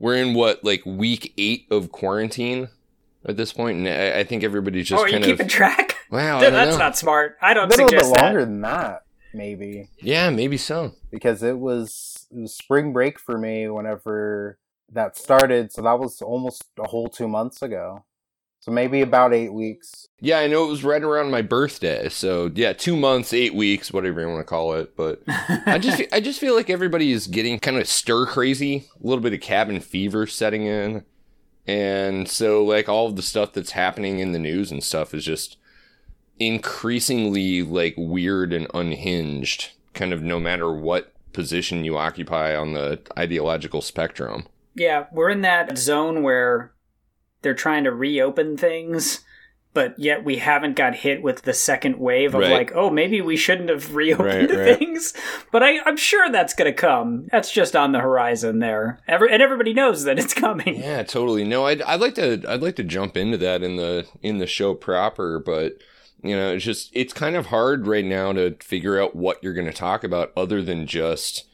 we're in what like week eight of quarantine at this point, and I, I think everybody's just kind of oh, are you kind keeping of track? wow. I Dude, don't that's know. not smart. I don't A little bit suggest that. longer than that, maybe, Yeah, maybe so. because it was it was spring break for me whenever that started. So that was almost a whole two months ago. So maybe about eight weeks. Yeah, I know it was right around my birthday, so yeah, two months, eight weeks, whatever you want to call it. But I just I just feel like everybody is getting kind of stir crazy, a little bit of cabin fever setting in, and so like all of the stuff that's happening in the news and stuff is just increasingly like weird and unhinged, kind of no matter what position you occupy on the ideological spectrum. yeah, we're in that zone where they're trying to reopen things, but yet we haven't got hit with the second wave of Right. like, oh, maybe we shouldn't have reopened Right, right. things. But I, I'm sure that's going to come. That's just on the horizon there. Every, and everybody knows that it's coming. Yeah, totally. No, I'd, I'd like to I'd like to jump into that in the in the show proper, but you know, it's just it's kind of hard right now to figure out what you're going to talk about other than just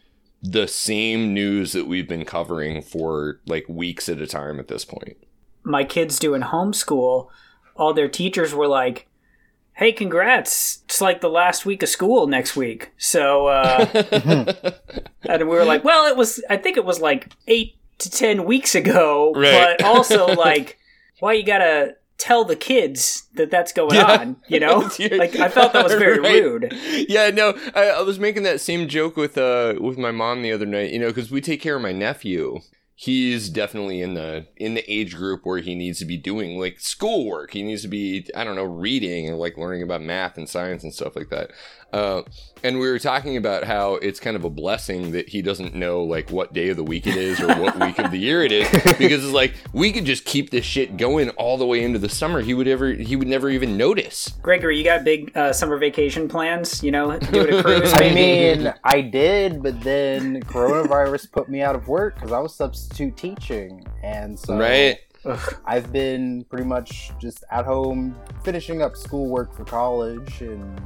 the same news that we've been covering for like weeks at a time at this point. My kids doing homeschool, all their teachers were like, "Hey, congrats! It's like the last week of school next week." So, uh, and we were like, "Well, it was. I think it was like eight to ten weeks ago, Right. but also like, why you gotta." Tell the kids that that's going Yeah. on, you know. like I felt that was very Right. rude. Yeah, no, I, I was making that same joke with uh with my mom the other night. You know, because we take care of my nephew. He's definitely in the in the age group where he needs to be doing like schoolwork. He needs to be I don't know reading and like learning about math and science and stuff like that. Uh, and we were talking about how it's kind of a blessing that he doesn't know like what day of the week it is or what week of the year it is because it's like we could just keep this shit going all the way into the summer. He would ever he would never even notice. Gregory, you got big uh, summer vacation plans? You know, doing a cruise? I mean, I did, but then coronavirus put me out of work because I was substitute teaching, and so Right. I've been pretty much just at home finishing up schoolwork for college and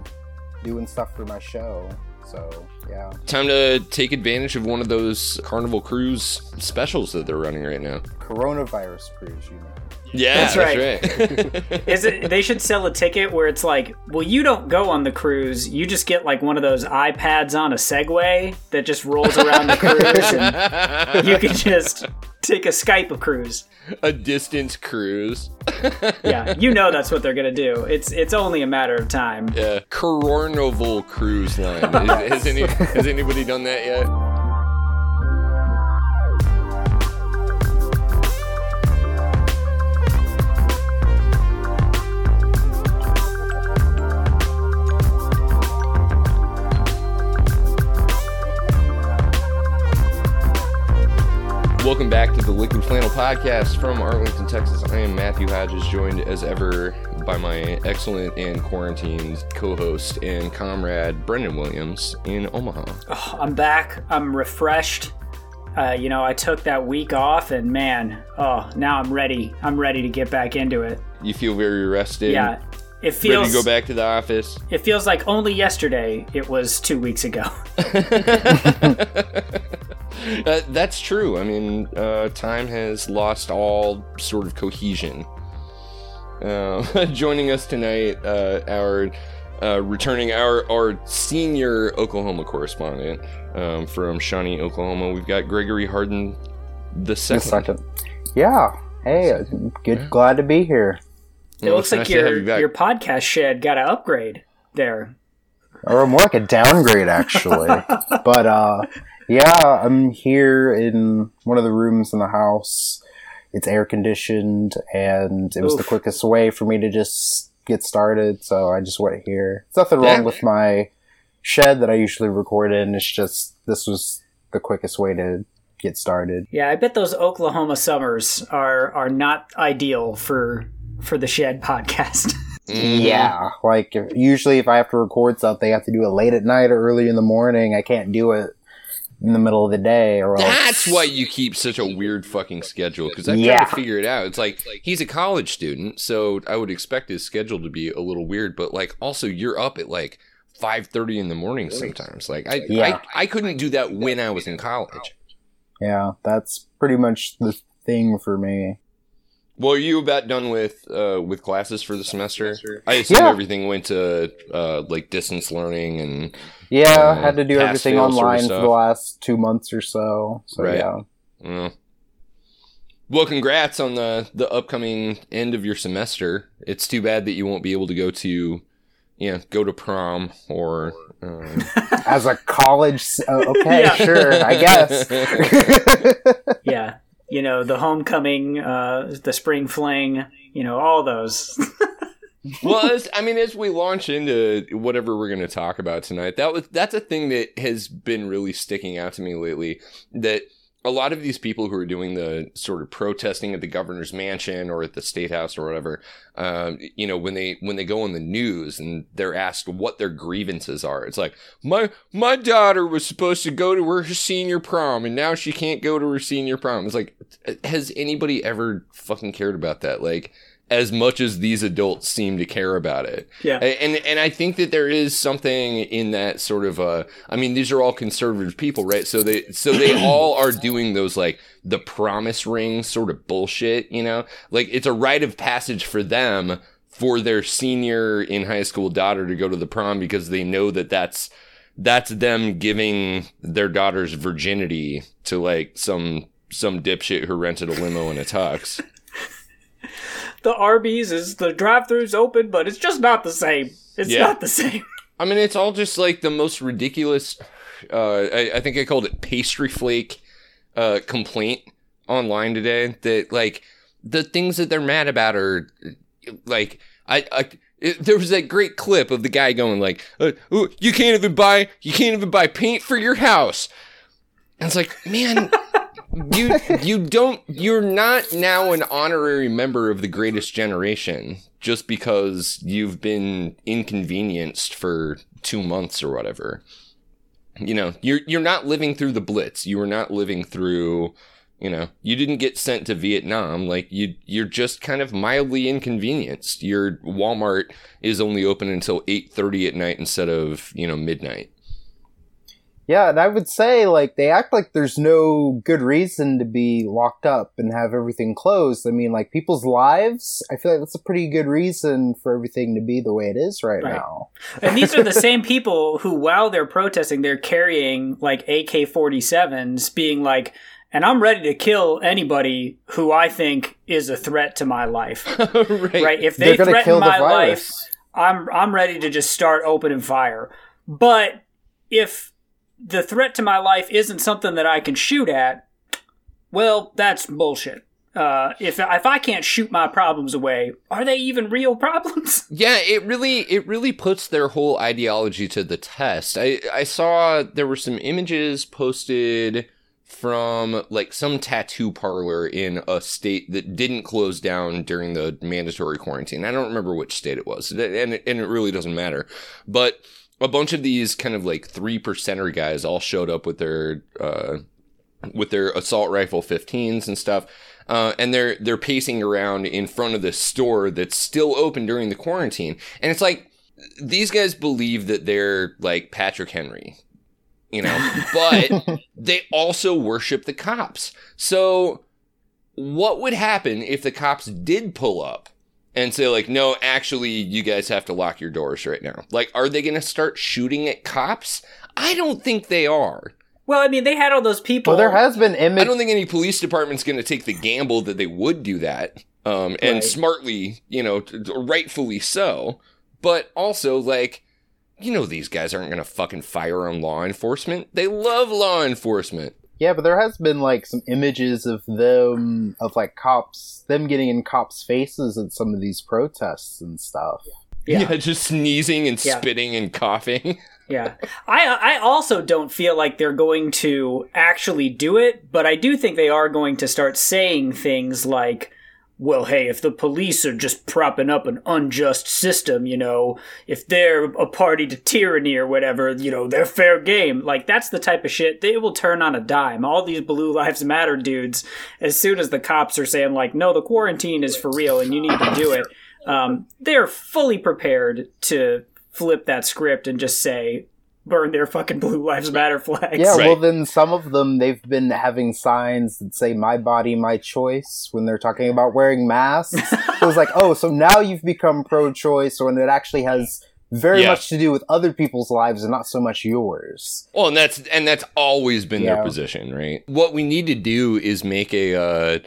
doing stuff for my show. So yeah, Time to take advantage of one of those Carnival Cruise specials that they're running right now. coronavirus cruise, you know. Yeah, That's right. Is it? They should sell a ticket where it's like, well, you don't go on the cruise. You just get like one of those iPads on a Segway that just rolls around the cruise, and you can just take a Skype a cruise. a distance cruise. Yeah, you know that's what they're gonna do. It's it's only a matter of time. Yeah, Carnival Cruise Line. Has, any, has anybody done that yet? Welcome back to the Liquid Flannel Podcast from Arlington, Texas. I am Matthew Hodges, joined as ever by my excellent and quarantined co-host and comrade Brendan Williams in Omaha. Oh, I'm back. I'm refreshed. Uh, you know, I took that week off, and man, oh, now I'm ready. I'm ready to get back into it. You feel very rested. Yeah, it Ready feels. to go back to the office. It feels like only yesterday. It was two weeks ago. Uh, that's true. I mean, uh, time has lost all sort of cohesion. Uh, joining us tonight, uh, our uh, returning our our senior Oklahoma correspondent um, from Shawnee, Oklahoma. We've got Gregory Harden the The second. second. Yeah. Hey, good. Glad to be here. It Well, looks like nice your you your podcast shed got an upgrade there. Or more like a downgrade, actually. but uh, yeah, I'm here in one of the rooms in the house. It's air conditioned, and it was the quickest way for me to just get started. So I just went here. There's nothing wrong with my shed that I usually record in. It's just this was the quickest way to get started. Yeah, I bet those Oklahoma summers are are not ideal for for the Shed podcast. Yeah, like if, usually if I have to record something, I have to do it late at night or early in the morning. I can't do it in the middle of the day, or else That's why you keep such a weird fucking schedule. Because I Yeah. tried to figure it out. It's like he's a college student, so I would expect his schedule to be a little weird. But like, also you're up at like five thirty in the morning sometimes. Like I, Yeah. I, I couldn't do that when I was in college. yeah, that's pretty much the thing for me. Well, are you about done with uh, with classes for the semester? I assume Yeah. everything went to uh, like distance learning and Yeah, Uh, had to do everything fail sort of online for the last two months or so. So Right. yeah. uh, well, congrats on the the upcoming end of your semester. It's too bad that you won't be able to go to, yeah, go to prom or. Um, As a college, uh, okay, Yeah. sure, I guess. Yeah. You know, the homecoming, uh, the spring fling, you know, all those. well, as, I mean, as we launch into whatever we're going to talk about tonight, that was that's a thing that has been really sticking out to me lately. That a lot of these people who are doing the sort of protesting at the governor's mansion or at the state house or whatever, um, you know, when they when they go on the news and they're asked what their grievances are, it's like my my daughter was supposed to go to her senior prom and now she can't go to her senior prom. It's like, has anybody ever fucking cared about that? Like as much as these adults seem to care about it. yeah. And and I think that there is something in that sort of uh I mean these are all conservative people, right? So they so they all are doing those like the promise ring sort of bullshit, you know? Like it's a rite of passage for them for their senior in high school daughter to go to the prom because they know that that's that's them giving their daughter's virginity to like some some dipshit who rented a limo and a tux. The Arby's is the drive throughs open, but it's just not the same. It's Yeah. not the same. I mean, it's all just like the most ridiculous. Uh, I, I think I called it pastry flake uh, complaint online today. That like the things that they're mad about are like I. I it, there was that great clip of the guy going like, uh, "Ooh, "You can't even buy, you can't even buy paint for your house." And it's like, man, you you don't, you're not now an honorary member of the Greatest Generation just because you've been inconvenienced for two months or whatever. You know, you're you're not living through the Blitz. You are not living through. You know, you didn't get sent to Vietnam. Like you, you're just kind of mildly inconvenienced. Your Walmart is only open until eight thirty at night instead of you know midnight. Yeah, and I would say like they act like there's no good reason to be locked up and have everything closed. I mean, like people's lives. I feel like that's a pretty good reason for everything to be the way it is right, Right. now. And these are the same people who, while they're protesting, they're carrying like AK 47s, being like, and I'm ready to kill anybody who I think is a threat to my life. right. Right? If they threaten my life. I'm I'm ready to just start opening fire. But if the threat to my life isn't something that I can shoot at, well, that's bullshit. Uh, if if I can't shoot my problems away, are they even real problems? Yeah, it really it really puts their whole ideology to the test. I I saw there were some images posted from like some tattoo parlor in a state that didn't close down during the mandatory quarantine. I don't remember which state it was, and and it really doesn't matter. But a bunch of these kind of like three percenter guys all showed up with their uh, with their assault rifle 15s and stuff. Uh, and they're they're pacing around in front of this store that's still open during the quarantine. And it's like these guys believe that they're like Patrick Henry, you know, but they also worship the cops. So what would happen if the cops did pull up and say like, no, actually, you guys have to lock your doors right now? Like, are they going to start shooting at cops? I don't think they are. Well, I mean, they had all those people. Well, there has been image I don't think any police department's going to take the gamble that they would do that, um, and Right. smartly, you know, t- t- rightfully so. But also, like, you know, these guys aren't going to fucking fire on law enforcement. They love law enforcement. Yeah, but there has been like some images of them of like cops, them getting in cops' faces at some of these protests and stuff. Yeah. just sneezing and Yeah. spitting and coughing. Yeah. I I also don't feel like they're going to actually do it, but I do think they are going to start saying things like well, hey, if the police are just propping up an unjust system, you know, if they're a party to tyranny or whatever, you know, they're fair game. Like, that's the type of shit they will turn on a dime. All these Blue Lives Matter dudes, as soon as the cops are saying, like, no, the quarantine is for real and you need to do it, um, they're fully prepared to flip that script and just say, burn their fucking Blue Lives Matter flags. Yeah, Right. well, then some of them they've been having signs that say "My body, my choice" when they're talking about wearing masks. it was like, oh, so now you've become pro-choice when it actually has very Yeah. much to do with other people's lives and not so much yours. Well, and that's and that's always been Yeah. their position, right? What we need to do is make a uh,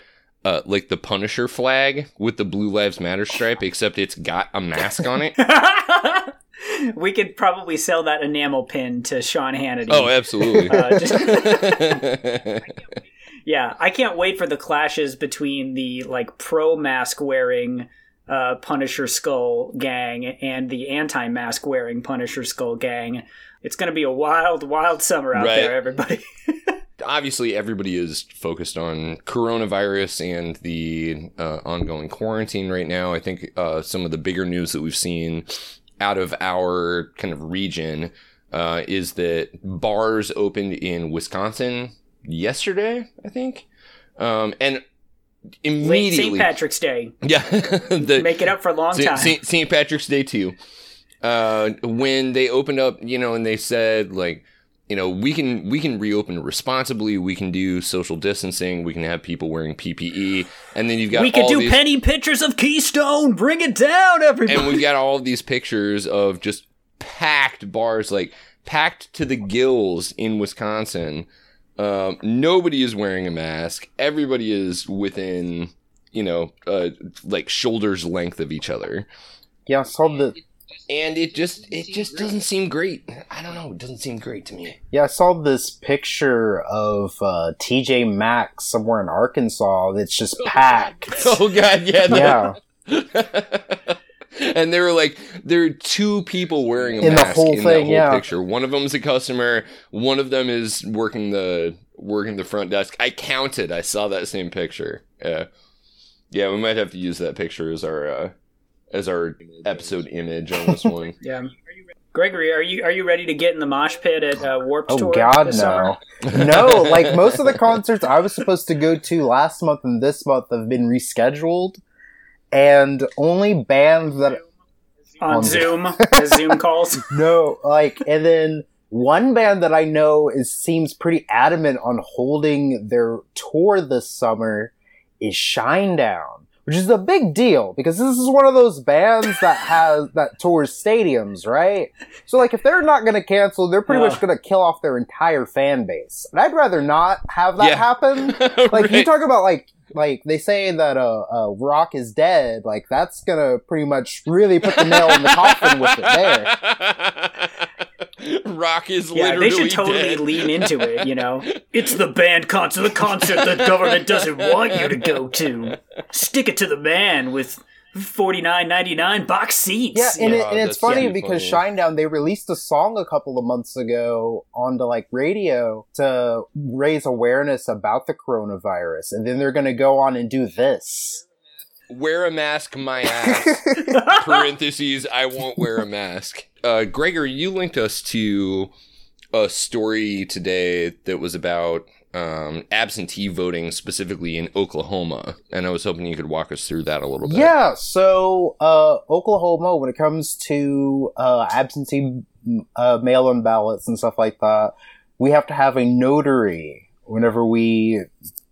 uh, like the Punisher flag with the Blue Lives Matter stripe, except it's got a mask on it. we could probably sell that enamel pin to Sean Hannity. oh, absolutely. Uh, just- yeah, I can't wait for the clashes between the like pro mask wearing uh, Punisher Skull gang and the anti mask wearing Punisher Skull gang. It's going to be a wild, wild summer out Right. there, everybody. Obviously, everybody is focused on coronavirus and the uh, ongoing quarantine right now. I think uh, some of the bigger news that we've seen out of our kind of region uh, is that bars opened in Wisconsin yesterday, I think, um, and immediately, St. Patrick's Day. yeah, the, Make it up for a long time. St. Patrick's Day too. Uh, when they opened up, you know, and they said like, you know, we can we can reopen responsibly. We can do social distancing. We can have people wearing PPE, and then you've got we could do these, penny pictures of Keystone. Bring it down, everybody. and we've got all of these pictures of just packed bars, like packed to the gills in Wisconsin. Um, nobody is wearing a mask. Everybody is within, you know, uh, like shoulders length of each other. Yeah, I saw the and it just it just doesn't seem great. I don't know, it doesn't seem great to me. yeah I saw this picture of uh, TJ Maxx somewhere in Arkansas that's just packed. Oh god, yeah. yeah, and they were like there are two people wearing a In the mask whole in that thing, whole yeah. picture. One of them is a customer, one of them is working the working the front desk. I counted. I saw that same picture. Yeah. Yeah, we might have to use that picture as our uh as our episode image on this one. yeah. Gregory, are you are you ready to get in the mosh pit at uh, Warped Oh Tour? God, this summer? no, no! Like most of the concerts I was supposed to go to last month and this month have been rescheduled, and only bands that on On Zoom, as Zoom calls. no, like, and then one band that I know is seems pretty adamant on holding their tour this summer is Shinedown, which is a big deal because this is one of those bands that has that tours stadiums, right? So like, if they're not going to cancel, they're pretty Yeah. much going to kill off their entire fan base, and I'd rather not have that Yeah. happen. Like you talk about like like they say that uh, uh rock is dead like that's gonna pretty much really put the nail in the coffin with it there Rock is Yeah, literally they should totally dead. lean into it. You know, it's the band concert, the concert the government doesn't want you to go to. Stick it to the man with forty nine ninety nine box seats. Yeah, and, Yeah, it, and it's funny so because funny. Shinedown they released a song a couple of months ago onto like radio to raise awareness about the coronavirus, and then they're gonna go on and do this. Wear a mask, my ass. Parentheses, I won't wear a mask. Uh, Gregor, you linked us to a story today that was about um, absentee voting, specifically in Oklahoma. And I was hoping you could walk us through that a little bit. Yeah, so uh, Oklahoma, when it comes to uh, absentee uh, mail-in ballots and stuff like that, we have to have a notary whenever we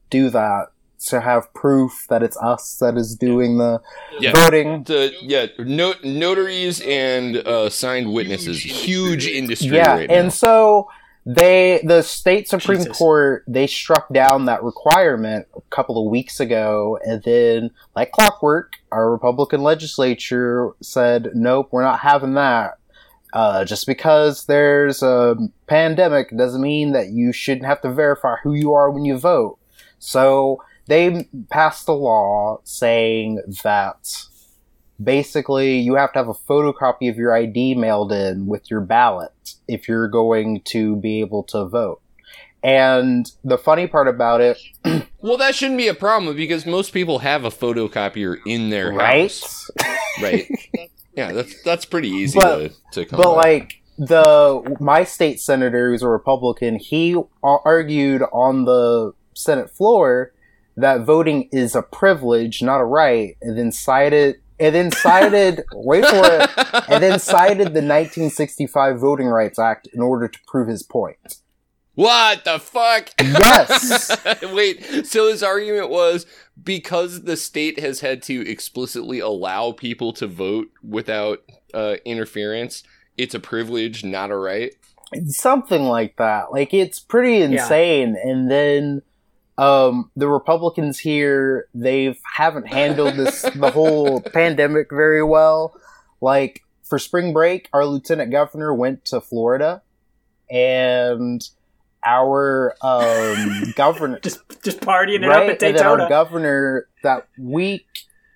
do that to have proof that it's us that is doing the Yeah. voting. The, yeah, no, notaries and uh, signed witnesses, huge industry Yeah, right and now. so they the state supreme Jesus. court they struck down that requirement a couple of weeks ago and then like clockwork our republican legislature said nope we're not having that uh, just because there's a pandemic doesn't mean that you shouldn't have to verify who you are when you vote so they passed a law saying that basically you have to have a photocopy of your ID mailed in with your ballot if you're going to be able to vote. And the funny part about it, Well, that shouldn't be a problem because most people have a photocopier in their right? house. Right. yeah, that's that's pretty easy But- to, to come But like the my state senator, who's a Republican, he argued on the Senate floor that voting is a privilege, not a right, and then cited and then cited wait for it, and then cited the 1965 Voting Rights Act in order to prove his point. What the fuck? Yes. Wait, so his argument was because the state has had to explicitly allow people to vote without uh, interference, it's a privilege, not a right. Something like that. Like it's pretty insane. Yeah. And then um, the Republicans here—they've haven't handled this the whole pandemic very well. Like for spring break, our lieutenant governor went to Florida and our um, governor just just partying right? it up at Daytona. And then our governor that week.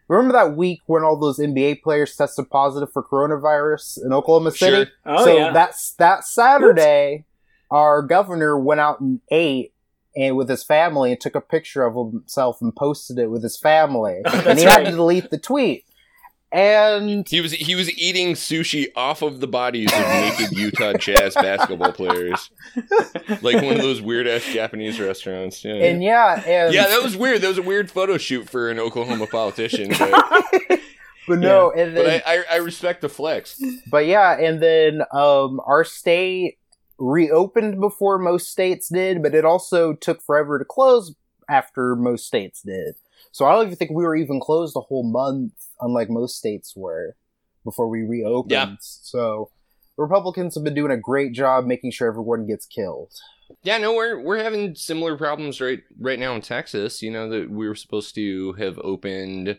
Remember that week when all those NBA players tested positive for coronavirus in Oklahoma City? Sure. Oh, so yeah. that's that Saturday, Oops. our governor went out and ate and with his family and took a picture of himself and posted it with his family. Oh, and he right. had to delete the tweet and he was he was eating sushi off of the bodies of naked Utah Jazz basketball players, like one of those weird ass Japanese restaurants. Yeah, and yeah, and yeah, that was weird. That was a weird photo shoot for an Oklahoma politician. But, but no, yeah. and then, but I, I, I respect the flex. But yeah, and then um, our state reopened before most states did, but it also took forever to close after most states did. So I don't even think we were even closed a whole month unlike most states were before we reopened. Yeah. So Republicans have been doing a great job making sure everyone gets killed. Yeah, no, we're we're having similar problems right right now in Texas. You know that we were supposed to have opened. Uh,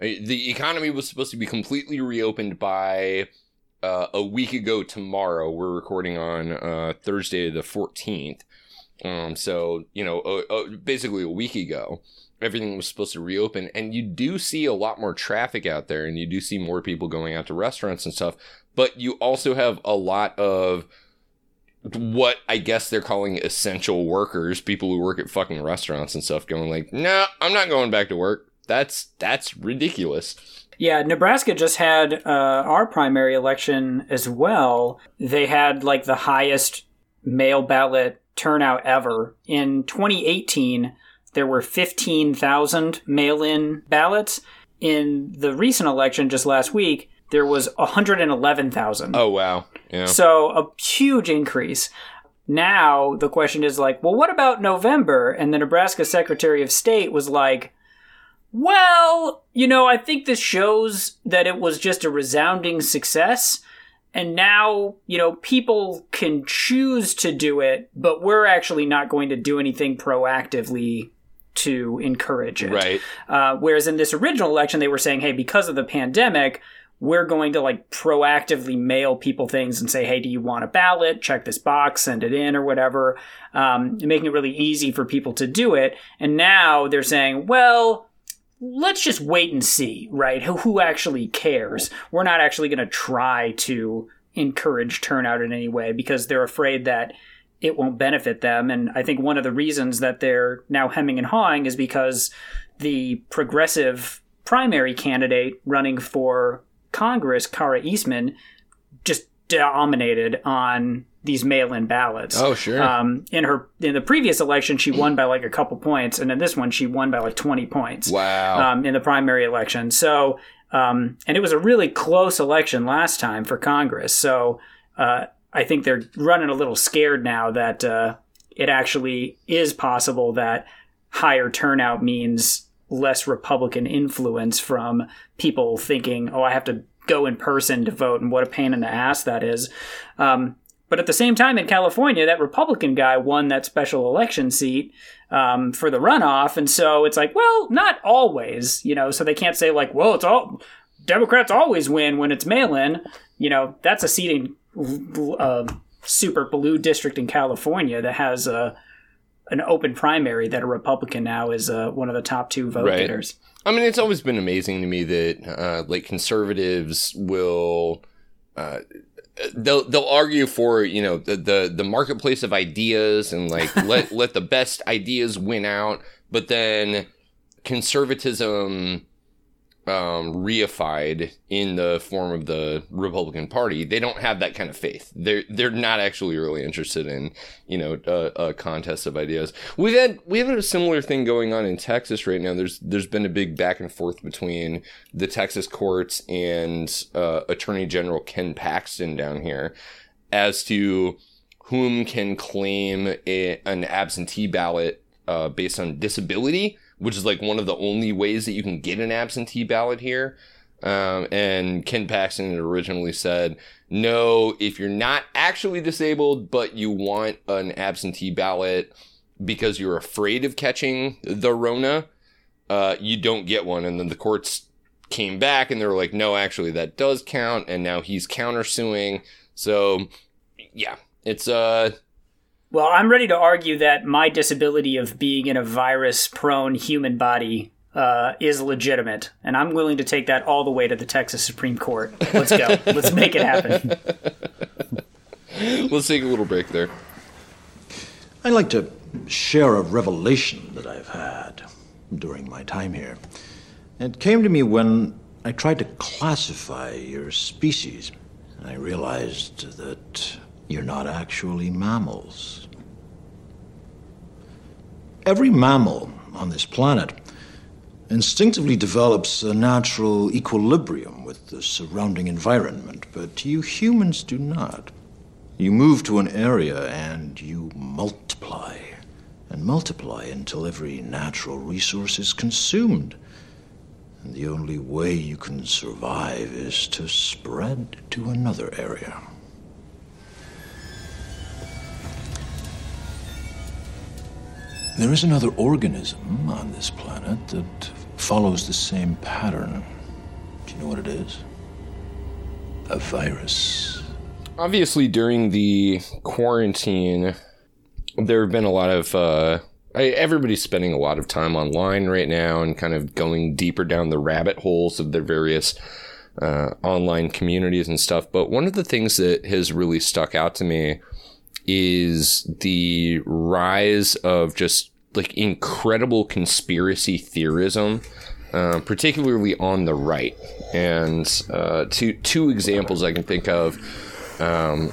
the economy was supposed to be completely reopened by uh, a week ago tomorrow. We're recording on uh, Thursday the fourteenth. Um, so you know, uh, uh, basically a week ago everything was supposed to reopen and you do see a lot more traffic out there and you do see more people going out to restaurants and stuff but you also have a lot of what I guess they're calling essential workers, people who work at fucking restaurants and stuff going like, "No, nah, I'm not going back to work." That's that's ridiculous. Yeah, Nebraska just had uh, our primary election as well. They had like the highest mail ballot turnout ever. In 2018, there were 15,000 mail in ballots. In the recent election just last week, there was 111,000. Oh, wow. Yeah. So a huge increase. Now the question is like, well, what about November? And the Nebraska Secretary of State was like, well, you know, I think this shows that it was just a resounding success. And now, you know, people can choose to do it, but we're actually not going to do anything proactively to encourage it. Right. Uh, whereas in this original election, they were saying, hey, because of the pandemic, we're going to like proactively mail people things and say, hey, do you want a ballot? Check this box, send it in, or whatever, um, making it really easy for people to do it. And now they're saying, well, let's just wait and see, right? Who, who actually cares? We're not actually going to try to encourage turnout in any way because they're afraid that it won't benefit them. And I think one of the reasons that they're now hemming and hawing is because the progressive primary candidate running for Congress, Kara Eastman, just dominated on these mail-in ballots. Oh, sure. Um, in her in the previous election, she won by like a couple points, and in this one, she won by like twenty points. Wow. Um, in the primary election, so um, and it was a really close election last time for Congress. So uh, I think they're running a little scared now that uh, it actually is possible that higher turnout means less Republican influence from people thinking, oh, I have to go in person to vote, and what a pain in the ass that is. Um, but at the same time, in California, that Republican guy won that special election seat um, for the runoff, and so it's like, well, not always, you know. So they can't say like, well, it's all Democrats always win when it's mail-in. You know, that's a seat in uh, super blue district in California that has a an open primary that a Republican now is uh, one of the top two vote right. getters. I mean, it's always been amazing to me that uh, like conservatives will. Uh, they'll they'll argue for you know the, the the marketplace of ideas and like let let the best ideas win out, but then conservatism um, reified in the form of the Republican Party, they don't have that kind of faith. They're they're not actually really interested in you know a, a contest of ideas. We've had we have a similar thing going on in Texas right now. There's there's been a big back and forth between the Texas courts and uh, Attorney General Ken Paxton down here as to whom can claim a, an absentee ballot uh, based on disability which is like one of the only ways that you can get an absentee ballot here. Um, and Ken Paxton had originally said, no, if you're not actually disabled, but you want an absentee ballot because you're afraid of catching the Rona, uh, you don't get one. And then the courts came back and they were like, no, actually, that does count. And now he's countersuing. So, yeah, it's, uh, well, I'm ready to argue that my disability of being in a virus prone human body uh, is legitimate, and I'm willing to take that all the way to the Texas Supreme Court. Let's go. Let's make it happen. Let's take a little break there. I'd like to share a revelation that I've had during my time here. It came to me when I tried to classify your species. And I realized that you're not actually mammals. Every mammal on this planet instinctively develops a natural equilibrium with the surrounding environment, but you humans do not. You move to an area and you multiply, and multiply until every natural resource is consumed. And the only way you can survive is to spread to another area. There is another organism on this planet that follows the same pattern. Do you know what it is? A virus. Obviously, during the quarantine, there have been a lot of. Uh, everybody's spending a lot of time online right now and kind of going deeper down the rabbit holes of their various uh, online communities and stuff. But one of the things that has really stuck out to me is the rise of just like incredible conspiracy theorism, uh, particularly on the right. And uh, two two examples I can think of. Um,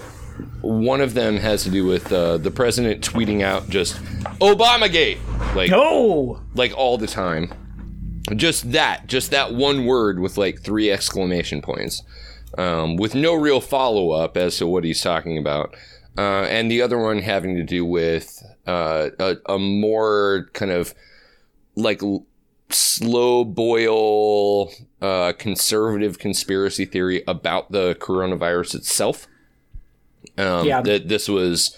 one of them has to do with uh, the president tweeting out just Obamagate, like no, like all the time. Just that, just that one word with like three exclamation points, um, with no real follow up as to what he's talking about uh, and the other one having to do with uh, a, a, more kind of like slow boil uh, conservative conspiracy theory about the coronavirus itself. Um, yeah. That this was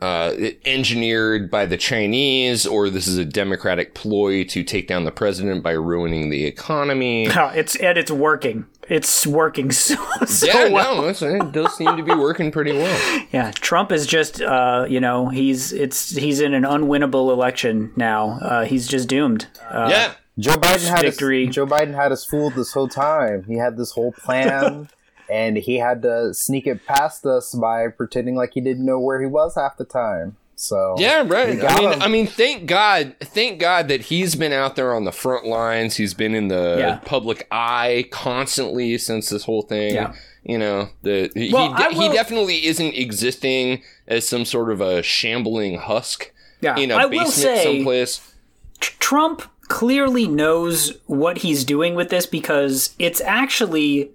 uh, engineered by the Chinese, or this is a democratic ploy to take down the president by ruining the economy. it's and it's working. It's working so, so yeah, well. no, it does seem to be working pretty well. yeah, Trump is just, uh, you know, he's it's he's in an unwinnable election now. Uh, he's just doomed. Uh, yeah. Joe Biden had victory. Us, Joe Biden had us fooled this whole time. He had this whole plan. And he had to sneak it past us by pretending like he didn't know where he was half the time. So yeah, right. I mean, him. I mean, thank God, thank God that he's been out there on the front lines. He's been in the yeah. public eye constantly since this whole thing. Yeah. You know, the well, he, will... he definitely isn't existing as some sort of a shambling husk. Yeah, in a I basement say, someplace. Trump clearly knows what he's doing with this because it's actually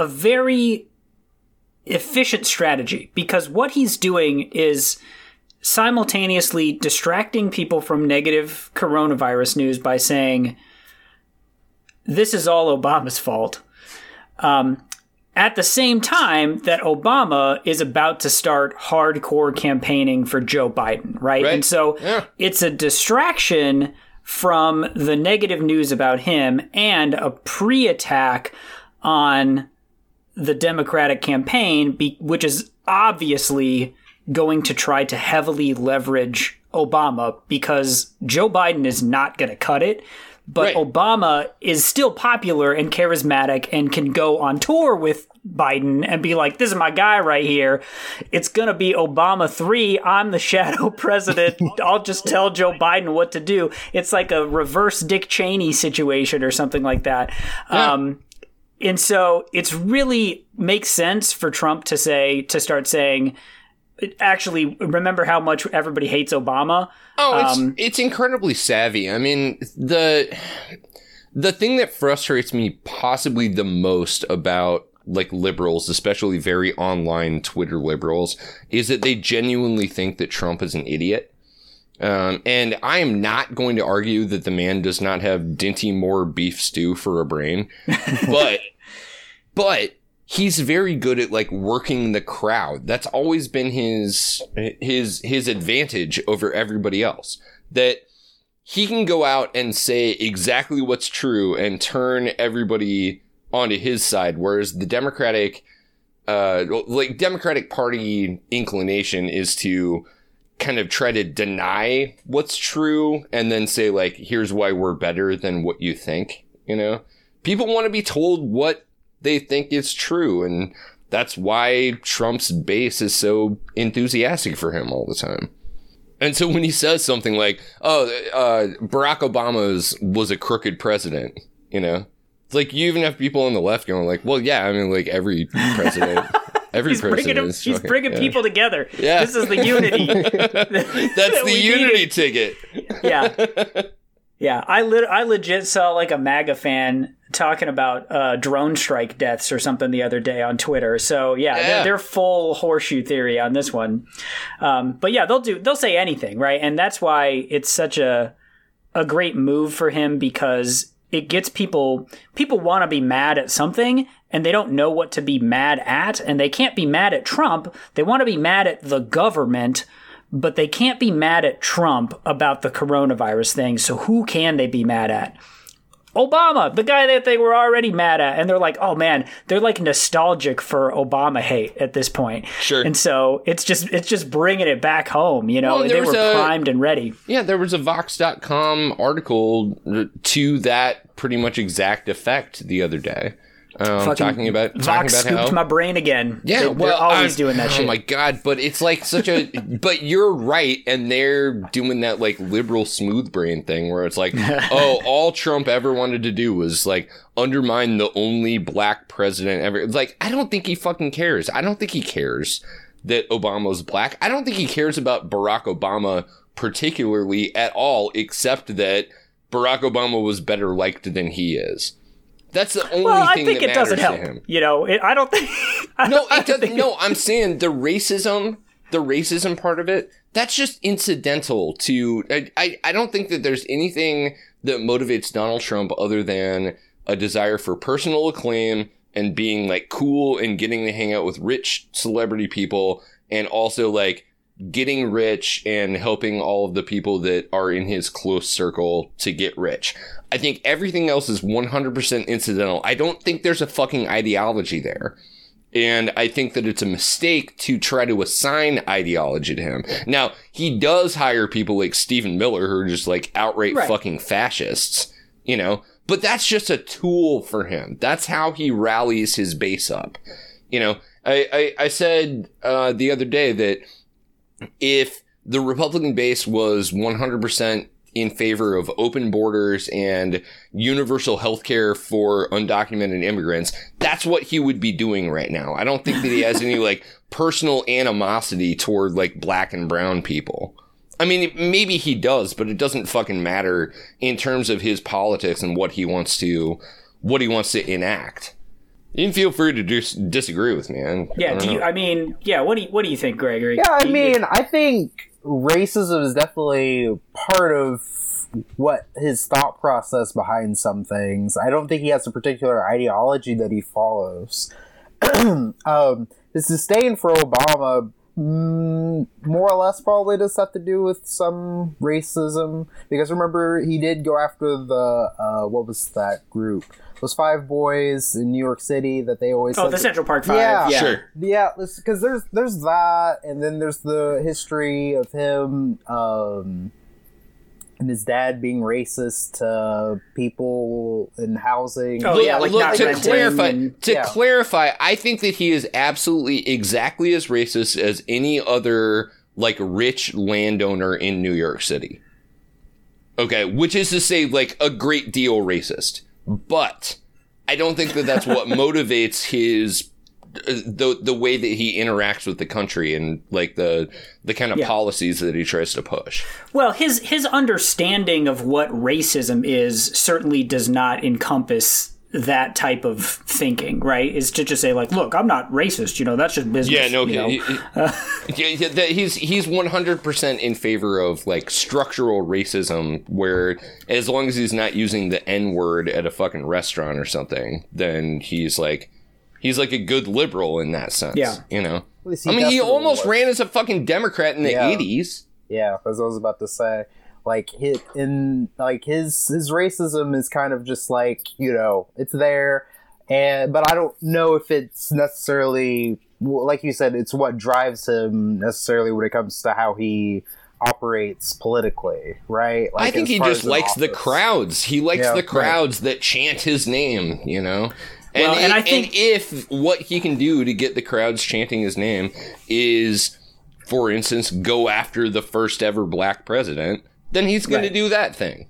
a very efficient strategy because what he's doing is simultaneously distracting people from negative coronavirus news by saying this is all Obama's fault. Um, at the same time that Obama is about to start hardcore campaigning for Joe Biden, right? right. And so yeah. it's a distraction from the negative news about him and a pre attack on the Democratic campaign, be, which is obviously going to try to heavily leverage Obama because Joe Biden is not going to cut it. But Right. Obama is still popular and charismatic and can go on tour with Biden and be like, this is my guy right here. It's going to be Obama 3. I'm the shadow president. I'll just tell Joe Biden what to do. It's like a reverse Dick Cheney situation or something like that. Um, and so it's really makes sense for Trump to say, to start saying, actually, remember how much everybody hates Obama. Oh, it's Um, it's incredibly savvy. I mean, the the thing that frustrates me possibly the most about like liberals, especially very online Twitter liberals, is that they genuinely think that Trump is an idiot. Um, and I am not going to argue that the man does not have Dinty Moore beef stew for a brain, but but he's very good at like working the crowd. That's always been his his his advantage over everybody else. That he can go out and say exactly what's true and turn everybody onto his side whereas the democratic uh like democratic party inclination is to kind of try to deny what's true and then say like here's why we're better than what you think you know people want to be told what they think is true and that's why Trump's base is so enthusiastic for him all the time. And so when he says something like, "Oh, uh, Barack Obama's was a crooked president," you know, it's like you even have people on the left going like, "Well, yeah, I mean, like every president, every He's president bringing, is he's fucking- bringing yeah. people together. Yeah. This is the unity. That's the unity needed. ticket. yeah. Yeah, I lit- I legit saw like a MAGA fan talking about uh, drone strike deaths or something the other day on Twitter. So yeah, Yeah. They're, they're full horseshoe theory on this one. Um, but yeah, they'll do they'll say anything, right? And that's why it's such a a great move for him because it gets people people want to be mad at something and they don't know what to be mad at and they can't be mad at Trump. They want to be mad at the government, but they can't be mad at Trump about the coronavirus thing. So who can they be mad at? Obama, the guy that they were already mad at, and they're like, "Oh man, they're like nostalgic for Obama hate at this point." Sure. And so it's just it's just bringing it back home. You know, Well, they were a- primed and ready. Yeah, there was a Vox.com article to that pretty much exact effect the other day. Um, Fucking talking about talking Vox about scooped how my brain again. Yeah, They- well, they're always I'm- doing that shit. oh shit. my god, but it's like such a. but you're right, and they're doing that like liberal smooth brain thing where it's like, oh, all Trump ever wanted to do was like undermine the only black president ever. Like I don't think he fucking cares. I don't think he cares that Obama's black. I don't think he cares about Barack Obama particularly at all, except that Barack Obama was better liked than he is. That's the only well, I thing think that it doesn't help. to him. You know, it, I don't think. I No, don't- I it doesn't. think- No, I'm saying the racism, the racism part of it, that's just incidental to. I, I, I don't think that there's anything that motivates Donald Trump other than a desire for personal acclaim and being like cool and getting to hang out with rich celebrity people and also like getting rich and helping all of the people that are in his close circle to get rich. I think everything else is 100% incidental. I don't think there's a fucking ideology there. And I think that it's a mistake to try to assign ideology to him. Now, he does hire people like Stephen Miller who are just like outright Right. fucking fascists, you know, but that's just a tool for him. That's how he rallies his base up. You know, I, I, I said uh, the other day that if the Republican base was 100% in favor of open borders and universal health care for undocumented immigrants, that's what he would be doing right now. I don't think that he has any like personal animosity toward like black and brown people. I mean, maybe he does, but it doesn't fucking matter in terms of his politics and what he wants to, what he wants to enact. You can feel free to dis- disagree with me. I, Yeah. I don't Do you? I mean, yeah. What do you? What do you think, Gregory? Yeah, I mean, I think racism is definitely part of what his thought process behind some things. I don't think he has a particular ideology that he follows. um, his disdain for Obama mm, more or less probably does have to do with some racism because remember he did go after the uh, what was that group? Those five boys in New York City that they always Oh, said the that- Central Park Five. Yeah. Yeah, Sure. yeah, because there's there's that, and then there's the history of him um, and his dad being racist to people in housing. Oh, yeah, like not to clarify, and- to yeah. clarify, I think that he is absolutely exactly as racist as any other like rich landowner in New York City. Okay, which is to say, like a great deal racist, but I don't think that that's what motivates his the the way that he interacts with the country and like the the kind of Yeah. policies that he tries to push. Well, his his understanding of what racism is certainly does not encompass that type of thinking, right? Is to just say like, look, I'm not racist. You know, that's just business. Yeah, no, you know? he- he- yeah, yeah, that he's he's one hundred percent in favor of like structural racism, where as long as he's not using the N word at a fucking restaurant or something, then he's like he's like a good liberal in that sense. Yeah. you know. I mean, he almost was. ran as a fucking Democrat in the Yeah. eighties. Yeah, as I was about to say, like hit in like his his racism is kind of just like you know it's there, and but I don't know if it's necessarily like you said, it's what drives him necessarily when it comes to how he operates politically, right? Like I think he just as an likes the crowds. He likes Yeah, the right. crowds that chant his name, you know? And, Well, and i- I think- if what he can do to get the crowds chanting his name is, for instance, go after the first ever black president, then he's going Right. to do that thing.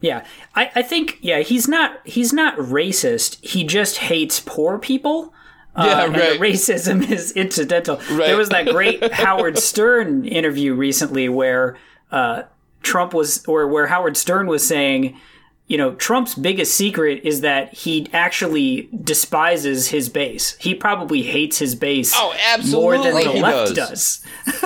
Yeah, I, I think yeah he's not he's not racist. He just hates poor people. Uh, Yeah, right. racism is incidental. Right. There was that great Howard Stern interview recently where uh, Trump was, or where Howard Stern was saying, you know, Trump's biggest secret is that he actually despises his base. He probably hates his base Oh, absolutely. more than the he left does. does.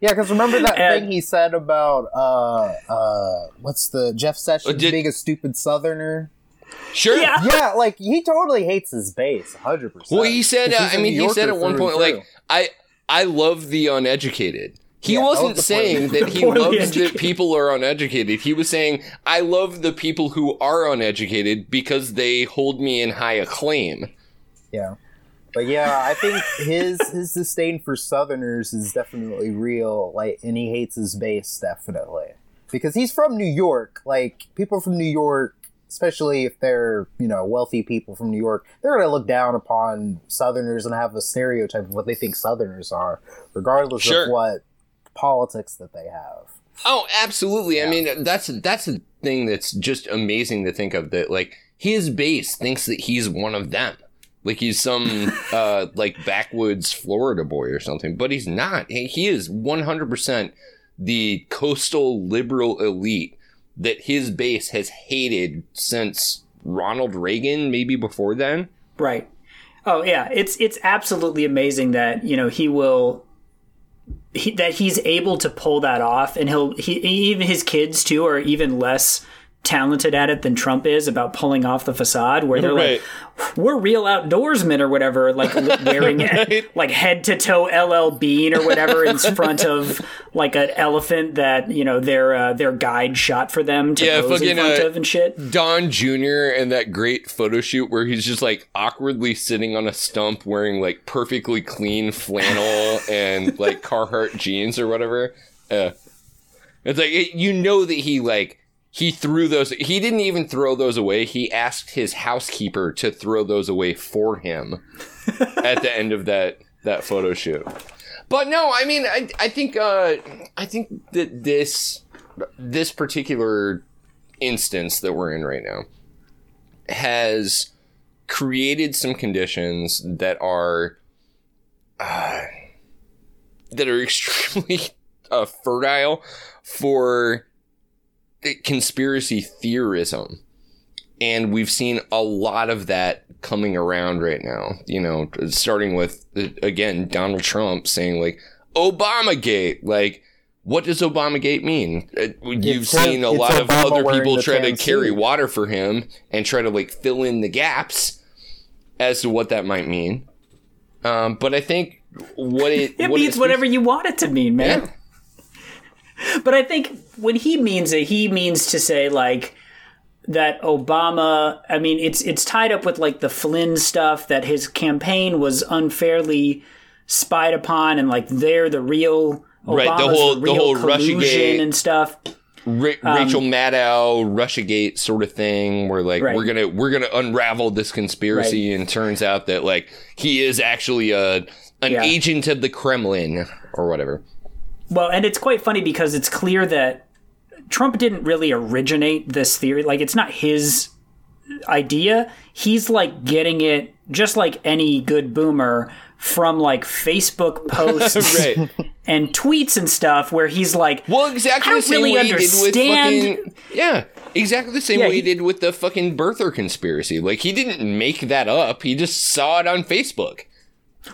Yeah, because remember that And- thing he said about uh uh what's the Jeff Sessions did- being a stupid Southerner? Sure. Yeah. Yeah, like he totally hates his base, hundred percent. Well, he said, uh, I mean, he said at one point, like, I, I love the uneducated. He Yeah, wasn't was the point. saying that he Poorly loves that people are uneducated. He was saying, I love the people who are uneducated because they hold me in high acclaim. Yeah. But yeah, I think his his disdain for Southerners is definitely real. Like, and he hates his base definitely because he's from New York. Like, people from New York, especially if they're you know wealthy people from New York, they're gonna look down upon Southerners and have a stereotype of what they think Southerners are, regardless Sure. of what politics that they have. Oh, absolutely. I mean, that's that's a thing that's just amazing to think of. That like his base thinks that he's one of them, like he's some uh like backwoods Florida boy or something. But he's not. He, is one hundred percent the coastal liberal elite that his base has hated since Ronald Reagan, maybe before then. Right. Oh yeah, it's it's absolutely amazing that you know he will. He, that he's able to pull that off, and he'll he, even his kids too are even less talented at it than Trump is about pulling off the facade. Where they're Right. like, "We're real outdoorsmen" or whatever, like li- wearing like head to toe LL Bean or whatever in front of like an elephant that you know their uh, their guide shot for them to Yeah, pose in fucking, front uh, of and shit. Don Jr. and that great photo shoot where he's just like awkwardly sitting on a stump wearing like perfectly clean flannel and like Carhartt jeans or whatever. Uh, it's like it, you know that he like he threw those. He didn't even throw those away. He asked his housekeeper to throw those away for him at the end of that that photo shoot. But no, I mean, I I think uh, I think that this this particular instance that we're in right now has created some conditions that are uh, that are extremely uh, fertile for conspiracy theorism. And we've seen a lot of that coming around right now you know starting with uh, again donald trump saying like obamagate like what does obamagate mean? Uh, you've It's seen a lot of Obama other people try to carry water for him and try to like fill in the gaps as to what that might mean. Um, but i think what it It what means whatever you want it to mean, man. Yeah. But I think when he means it, he means to say like that Obama. I mean, it's it's tied up with like the Flynn stuff that his campaign was unfairly spied upon, and like they're the real Right, the whole- the the whole Russiagate- and stuff. Ra- um, Rachel Maddow, Russiagate sort of thing, where like Right. we're gonna we're gonna unravel this conspiracy, and turns out that like he is actually a an Yeah. agent of the Kremlin or whatever. Well, and it's quite funny because it's clear that Trump didn't really originate this theory. Like, it's not his idea. He's like getting it just like any good boomer from like Facebook posts Right. and tweets and stuff where he's like, Well, exactly I the same really way he did with understand- fucking yeah, exactly the same Yeah, way he he- did with the fucking birther conspiracy. Like he didn't make that up; he just saw it on Facebook.